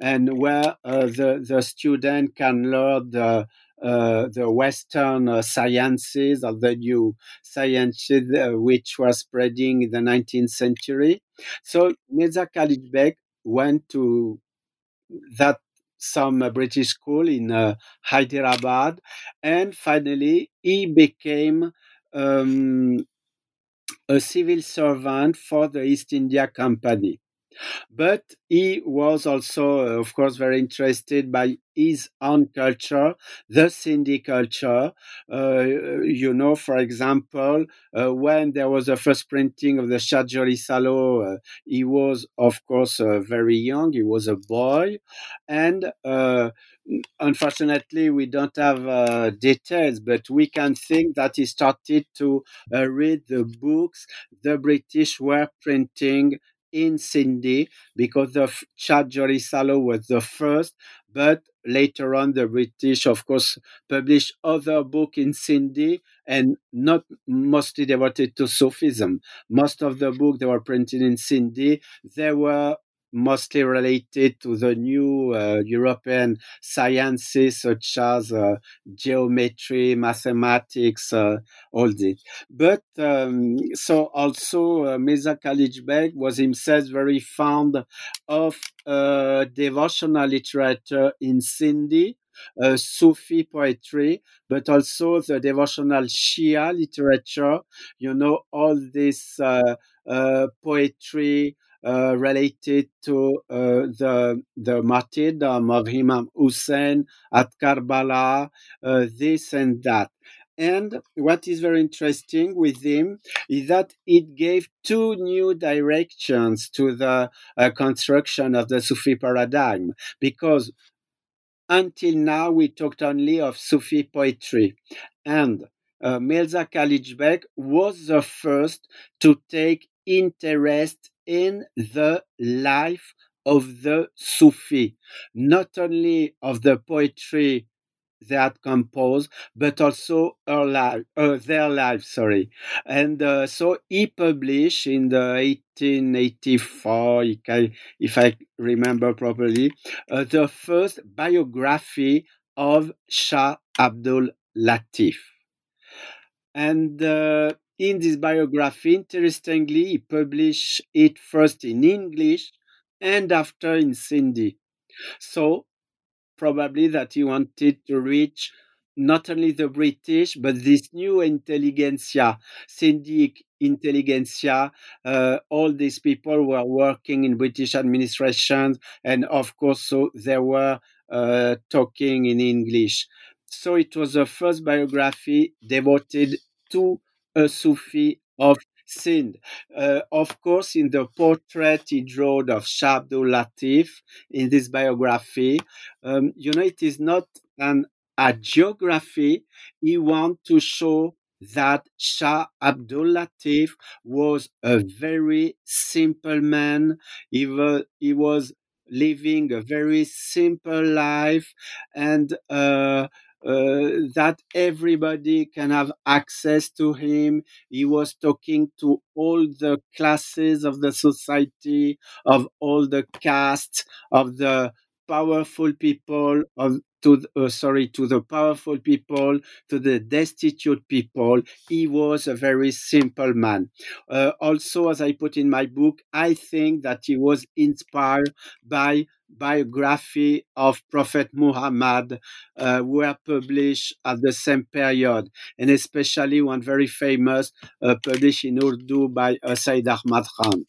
and where uh, the, the student can learn the uh, the Western uh, sciences or the new sciences uh, which were spreading in the 19th century. So Mirza Kalich Beg went to that some British school in uh, Hyderabad, and finally he became um, a civil servant for the East India Company. But he was also, uh, of course, very interested by his own culture, the Sindhi culture. Uh, you know, for example, uh, when there was the first printing of the Shah Jo Risalo, uh, he was, of course, uh, very young. He was a boy. And uh, unfortunately, we don't have details, but we can think that he started to read the books the British were printing in Sindhi because the Shah Jo Risalo was the first, but later on the British, of course, published other book in Sindhi and not mostly devoted to Sufism. Most of the book they were printed in Sindhi, they were mostly related to the new uh, European sciences such as uh, geometry, mathematics, uh, all this. But um, so also uh, Mirza Kalich Beg was himself very fond of uh, devotional literature in Sindhi. Uh, Sufi poetry, but also the devotional Shia literature. You know, all this uh, poetry uh, related to uh, the the martyrdom of Imam Hussein at Karbala, uh, this and that. And what is very interesting with him is that it gave two new directions to the uh, construction of the Sufi paradigm, because until now we talked only of Sufi poetry, and uh, Mirza was the first to take interest in the life of the Sufi, not only of the poetry they had composed, but also her life, uh, their life, sorry. And uh, so he published in the 1884, if I remember properly, uh, the first biography of Shah Abdul Latif. And uh, in this biography, interestingly, he published it first in English and after in Sindhi. So, probably that he wanted to reach not only the British, but this new intelligentsia, Sindhi intelligentsia. Uh, all these people were working in British administrations, and of course, so they were uh, talking in English. So it was the first biography devoted to a Sufi of Sindh. Uh, of course, in the portrait he drew of Shah Abdul Latif in this biography, um, you know, it is not an hagiography. He wants to show that Shah Abdul Latif was a very simple man. He was, he was living a very simple life and uh, uh, that everybody can have access to him. He was talking to all the classes of the society, of all the castes, of the powerful people, of to uh, sorry to the powerful people to the destitute people he was a very simple man uh, also as i put in my book i think that he was inspired by biography of prophet muhammad uh, were published at the same period and especially one very famous uh, published in urdu by uh, ahmad khan.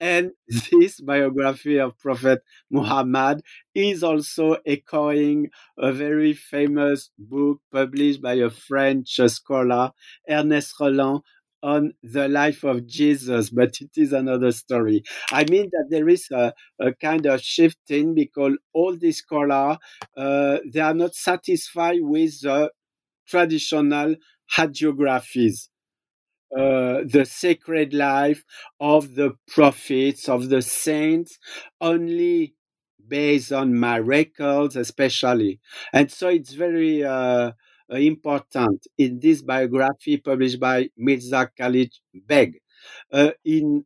And this biography of Prophet Muhammad is also echoing a very famous book published by a French scholar, Ernest Renan, on the life of Jesus, but it is another story. I mean that there is a, a kind of shifting because all these scholars, uh, they are not satisfied with the traditional hagiographies uh, the sacred life of the prophets, of the saints, only based on miracles, especially. And so it's very uh, important in this biography published by Mirza Kalich Beg. Uh, in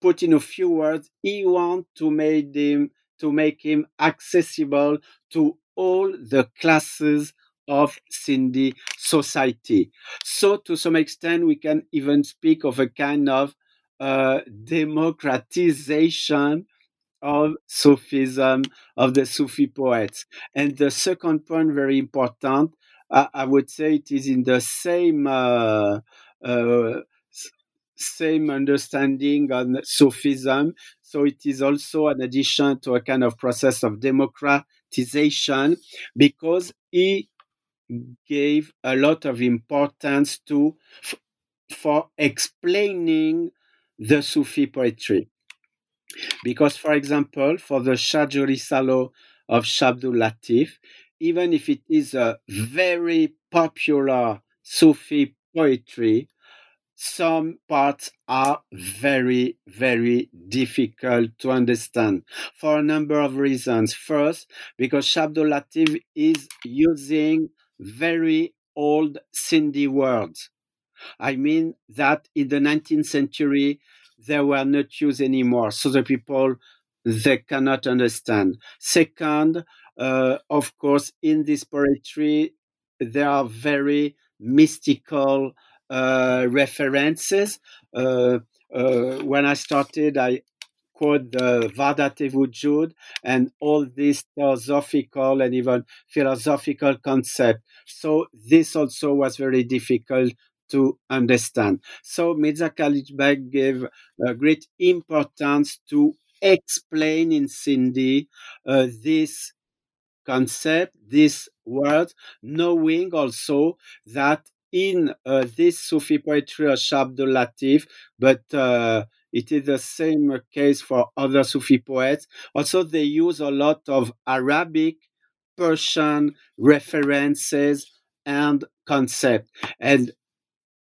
put in a few words, he want to make him to make him accessible to all the classes of Sindhi society. So, to some extent, we can even speak of a kind of uh, democratization of Sufism, of the Sufi poets. And the second point, very important, uh, I would say it is in the same. Uh, uh same understanding on Sufism. So it is also an addition to a kind of process of democratization because he gave a lot of importance to for explaining the Sufi poetry. Because, for example, for the Shah Jo Risalo of Shabdul Latif, even if it is a very popular Sufi poetry, some parts are very, very difficult to understand for a number of reasons. First, because Shabdul Latif is using very old Sindhi words. I mean that in the 19th century, they were not used anymore. So the people, they cannot understand. Second, uh, of course, in this poetry, there are very mystical uh, references. Uh, uh when I started, I quote the Vahdati Wujud and all these theosophical and even philosophical concepts. So this also was very difficult to understand. So Mirza Kalich Beg gave great importance to explain in Sindhi uh, this concept, this word, knowing also that in uh, this Sufi poetry of Abdul Latif, but uh, it is the same case for other Sufi poets. Also, they use a lot of Arabic, Persian references and concept. And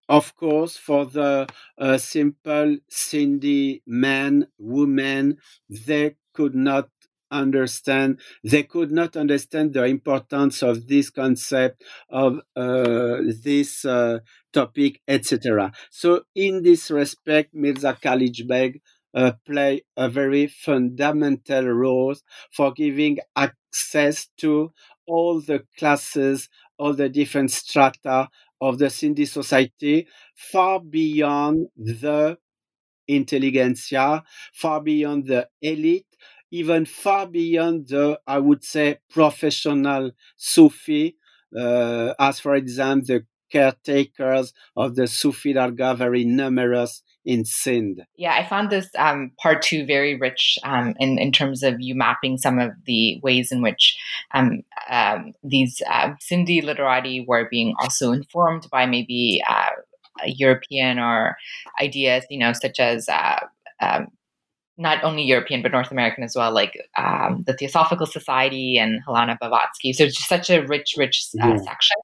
of course, for the uh, simple Sindhi men, women, they could not understand they could not understand the importance of this concept of uh, this uh, topic etc so in this respect Mirza Kalich Beg uh, play a very fundamental role for giving access to all the classes all the different strata of the Sindhi society far beyond the intelligentsia, far beyond the elite, even far beyond the, I would say, professional Sufi, uh, as for example, the caretakers of the Sufi Dargah, very numerous in Sindh. Yeah, I found this um, part two very rich um, in, in terms of you mapping some of the ways in which um, um these uh, Sindhi literati were being also informed by maybe uh, European or ideas, you know, such as uh, um, not only European but North American as well, like um, the Theosophical Society and Helena Blavatsky. So it's just such a rich, rich uh, yeah. section.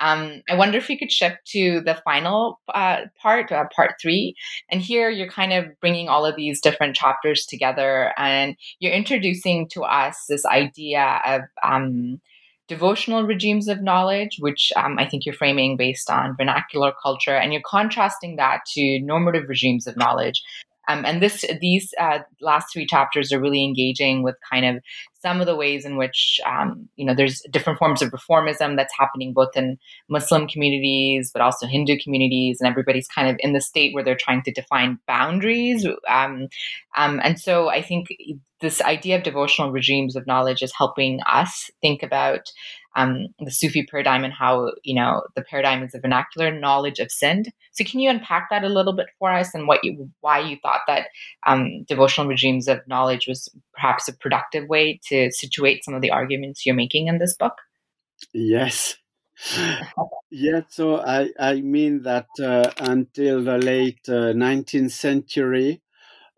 Um, I wonder if you could shift to the final uh, part, uh, part three. And here you're kind of bringing all of these different chapters together and you're introducing to us this idea of um, devotional regimes of knowledge, which um, I think you're framing based on vernacular culture, and you're contrasting that to normative regimes of knowledge, Um, and this these uh, last three chapters are really engaging with kind of some of the ways in which um, you know there's different forms of reformism that's happening both in Muslim communities but also Hindu communities, and everybody's kind of in the state where they're trying to define boundaries. Um, um and so I think this idea of devotional regimes of knowledge is helping us think about um, the Sufi paradigm and how you know the paradigm is a vernacular knowledge of Sindh. So can you unpack that a little bit for us and what you why you thought that um, devotional regimes of knowledge was perhaps a productive way to situate some of the arguments you're making in this book? Yes. yeah, so I, I mean that uh, until the late uh, 19th century,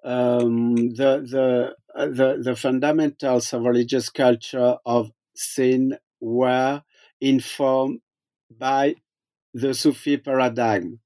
um, the, the, uh, the, the fundamentals of religious culture of Sindh were informed by the Sufi paradigm.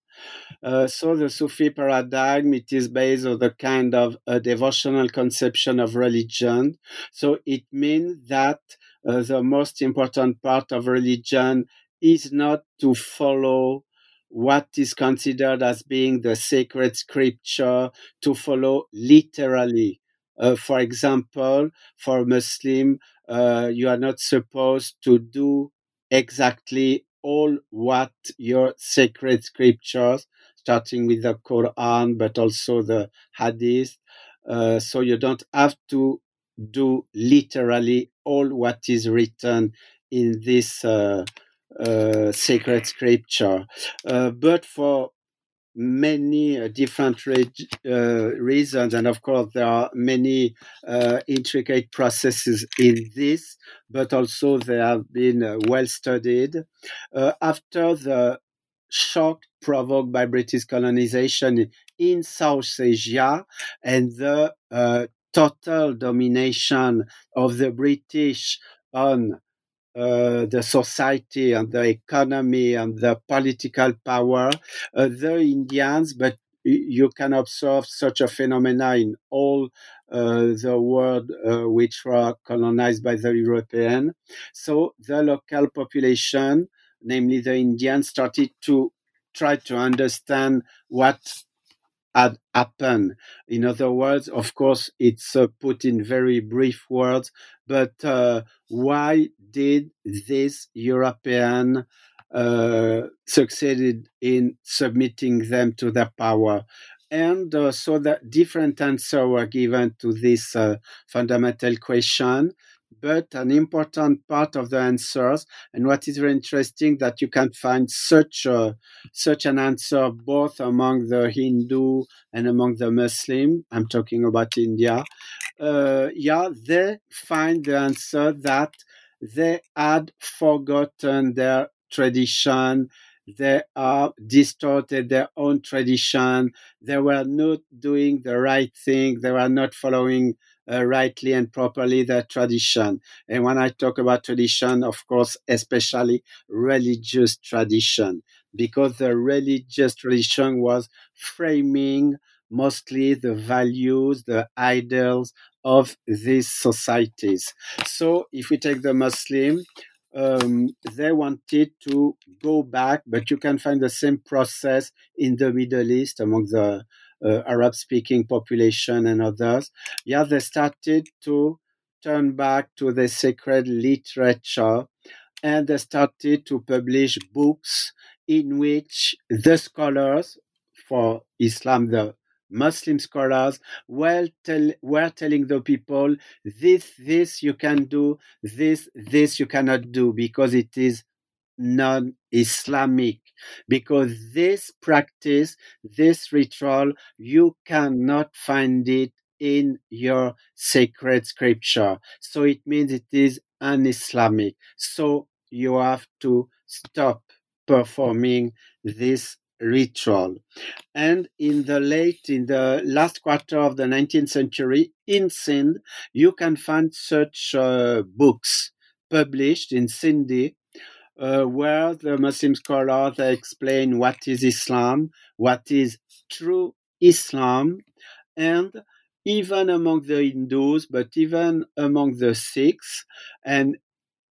Uh, so the Sufi paradigm, it is based on the kind of a devotional conception of religion. So it means that uh, the most important part of religion is not to follow what is considered as being the sacred scripture, to follow literally. Uh, for example, for Muslim, uh, you are not supposed to do exactly all what your sacred scriptures, starting with the Quran, but also the Hadith. Uh, so you don't have to do literally all what is written in this uh, uh, sacred scripture. Uh, but for many uh, different re- uh, reasons, and of course, there are many uh, intricate processes in this, but also they have been uh, well studied. Uh, after the shock provoked by British colonization in South Asia and the total domination of the British on uh, the society and the economy and the political power, uh, the Indians, but you can observe such a phenomena in all uh, the world uh, which were colonized by the European. So the local population, namely the Indians, started to try to understand what had happened. In other words, of course, it's uh, put in very brief words, but uh, why did this European uh, succeeded in submitting them to their power? And uh, so the different answers were given to this uh, fundamental question but an important part of the answers. And what is very interesting that you can find such a, such an answer both among the Hindu and among the Muslim. I'm talking about India. Uh, yeah, they find the answer that they had forgotten their tradition. They are distorted their own tradition. They were not doing the right thing. They were not following uh, rightly and properly their tradition. And when I talk about tradition, of course, especially religious tradition, because the religious tradition was framing mostly the values, the ideals of these societies. So if we take the Muslim, um, they wanted to go back, but you can find the same process in the Middle East among the Uh, Arab speaking population and others, yeah, they started to turn back to the sacred literature and they started to publish books in which the scholars for Islam, the Muslim scholars were, tell, were telling the people this, this you can do, this, this you cannot do because it is non Islamic because this practice, this ritual, you cannot find it in your sacred scripture. So it means it is un Islamic. So you have to stop performing this ritual. And in the late, in the last quarter of the 19th century, in Sind, you can find such uh, books published in Sindhi uh, where the Muslim scholars explain what is Islam, what is true Islam, and even among the Hindus, but even among the Sikhs, and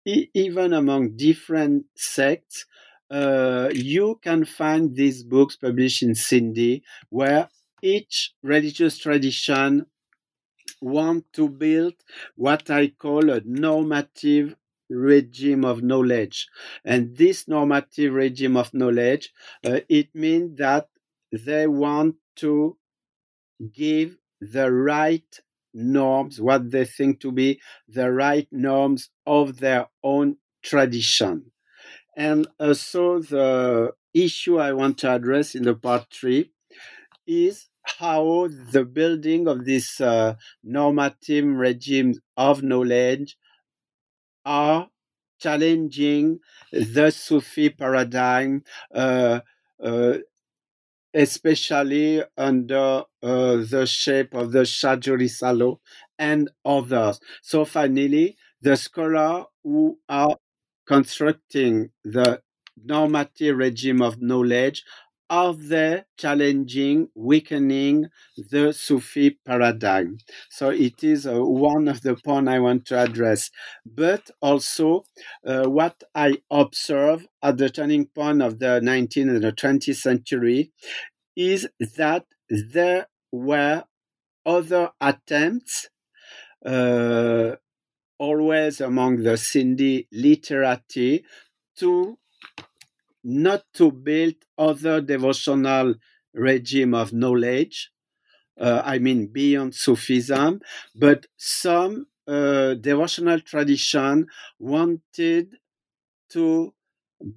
e- even among different sects, uh, you can find these books published in Sindhi, where each religious tradition want to build what I call a normative regime of knowledge. And this normative regime of knowledge, uh, it means that they want to give the right norms, what they think to be the right norms of their own tradition. And uh, so the issue I want to address in the part three is how the building of this uh, normative regime of knowledge are challenging the Sufi paradigm, uh, uh, especially under uh, the shape of the Shah Jo Risalo and others. So finally, the scholars who are constructing the normative regime of knowledge are they challenging, weakening the Sufi paradigm? So it is uh, one of the points I want to address. But also, uh, what I observe at the turning point of the 19th and the 20th century is that there were other attempts, uh, always among the Sindhi literati, to not to build other devotional regime of knowledge. Uh, I mean, beyond Sufism, but some uh, devotional tradition wanted to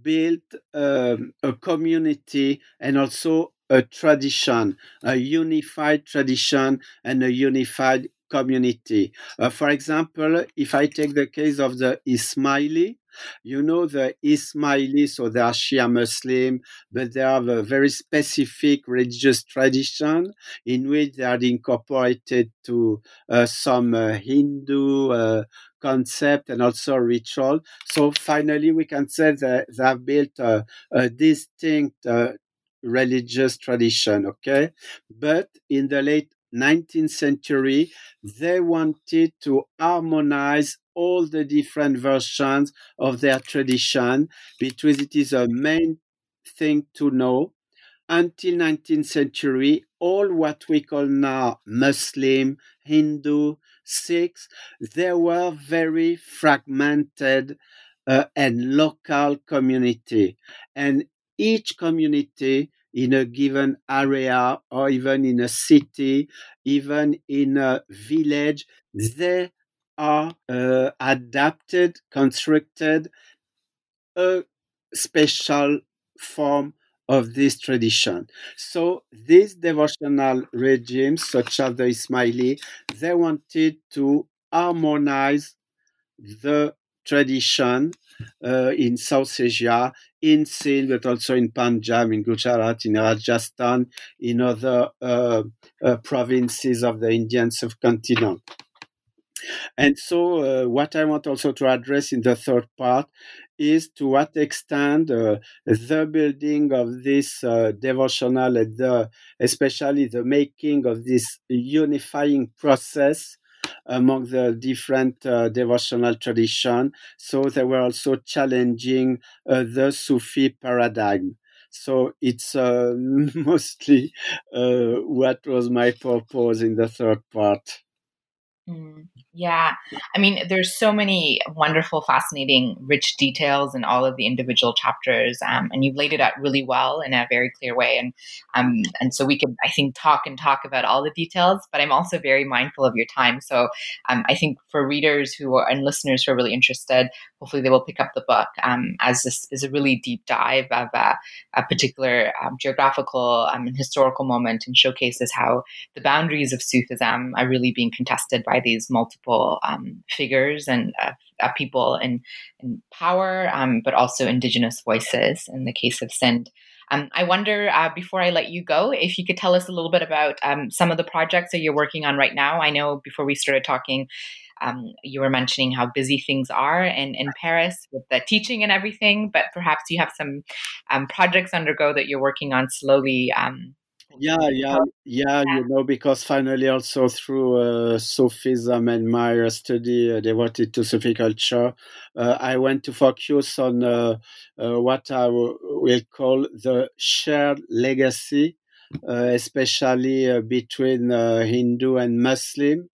build um, a community and also a tradition, a unified tradition and a unified community. Uh, for example, if I take the case of the Ismaili, you know, the Ismailis, so they are Shia Muslim, but they have a very specific religious tradition in which they are incorporated to uh, some uh, Hindu uh, concept and also ritual. So finally, we can say that they have built a, a distinct uh, religious tradition, okay? But in the late 19th century, they wanted to harmonize all the different versions of their tradition because it is a main thing to know. Until 19th century, all what we call now Muslim, Hindu, Sikhs, they were very fragmented uh, and local community. And each community in a given area or even in a city, even in a village, they are uh, adapted, constructed a special form of this tradition. So these devotional regimes, such as the Ismaili, they wanted to harmonize the tradition uh, in South Asia, in Sindh, but also in Punjab, in Gujarat, in Rajasthan, in other uh, uh, provinces of the Indian subcontinent. And so, uh, what I want also to address in the third part is to what extent uh, the building of this uh, devotional, and the, especially the making of this unifying process among the different uh, devotional tradition. So they were also challenging uh, the Sufi paradigm. So it's uh, mostly uh, what was my purpose in the third part. Mm, yeah. I mean, there's so many wonderful, fascinating, rich details in all of the individual chapters. Um, and you've laid it out really well in a very clear way. And um, and so we could, I think, talk and talk about all the details, but I'm also very mindful of your time. So um, I think for readers who are and listeners who are really interested, hopefully they will pick up the book um, as this is a really deep dive of a, a particular um, geographical um, and historical moment and showcases how the boundaries of Sufism are really being contested by by these multiple um, figures and uh, uh, people in, in power, um, but also indigenous voices in the case of Sindh. Um, I wonder, uh, before I let you go, if you could tell us a little bit about um, some of the projects that you're working on right now. I know before we started talking, um, you were mentioning how busy things are in, in Paris with the teaching and everything, but perhaps you have some um, projects undergo that you're working on slowly um, yeah, yeah, yeah. You know, because finally, also through uh, Sufism and my study uh, devoted to Sufi culture, uh, I went to focus on uh, uh, what I w- will call the shared legacy uh, especially uh, between uh, Hindu and Muslim.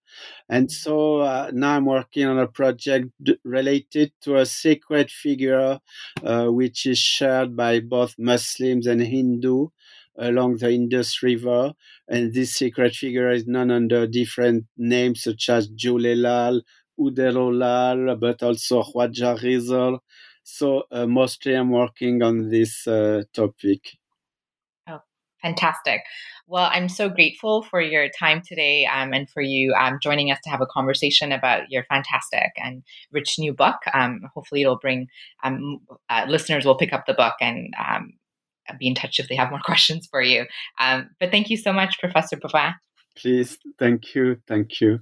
And so uh, now I'm working on a project related to a sacred figure uh, which is shared by both Muslims and Hindu along the Indus River. And this secret figure is known under different names such as Jhulelal, Uderolal, but also Khwaja Khizr. So uh, mostly I'm working on this uh, topic. Oh, fantastic. Well, I'm so grateful for your time today um, and for you um, joining us to have a conversation about your fantastic and rich new book. Um, hopefully, it'll bring um, uh, listeners will pick up the book and um, be in touch if they have more questions for you. Um, but thank you so much, Professor Boivin. Please, thank you. Thank you.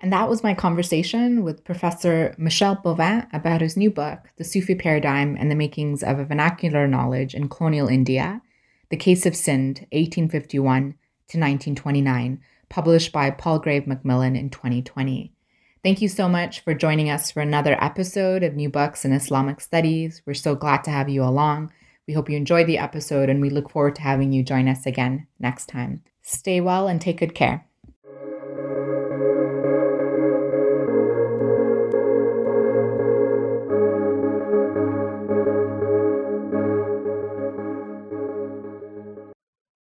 And that was my conversation with Professor Michel Boivin about his new book, The Sufi Paradigm and the Makings of a Vernacular Knowledge in Colonial India The Case of Sind, 1851 to 1929, published by Palgrave Macmillan in 2020. Thank you so much for joining us for another episode of New Books in Islamic Studies. We're so glad to have you along. We hope you enjoyed the episode and we look forward to having you join us again next time. Stay well and take good care.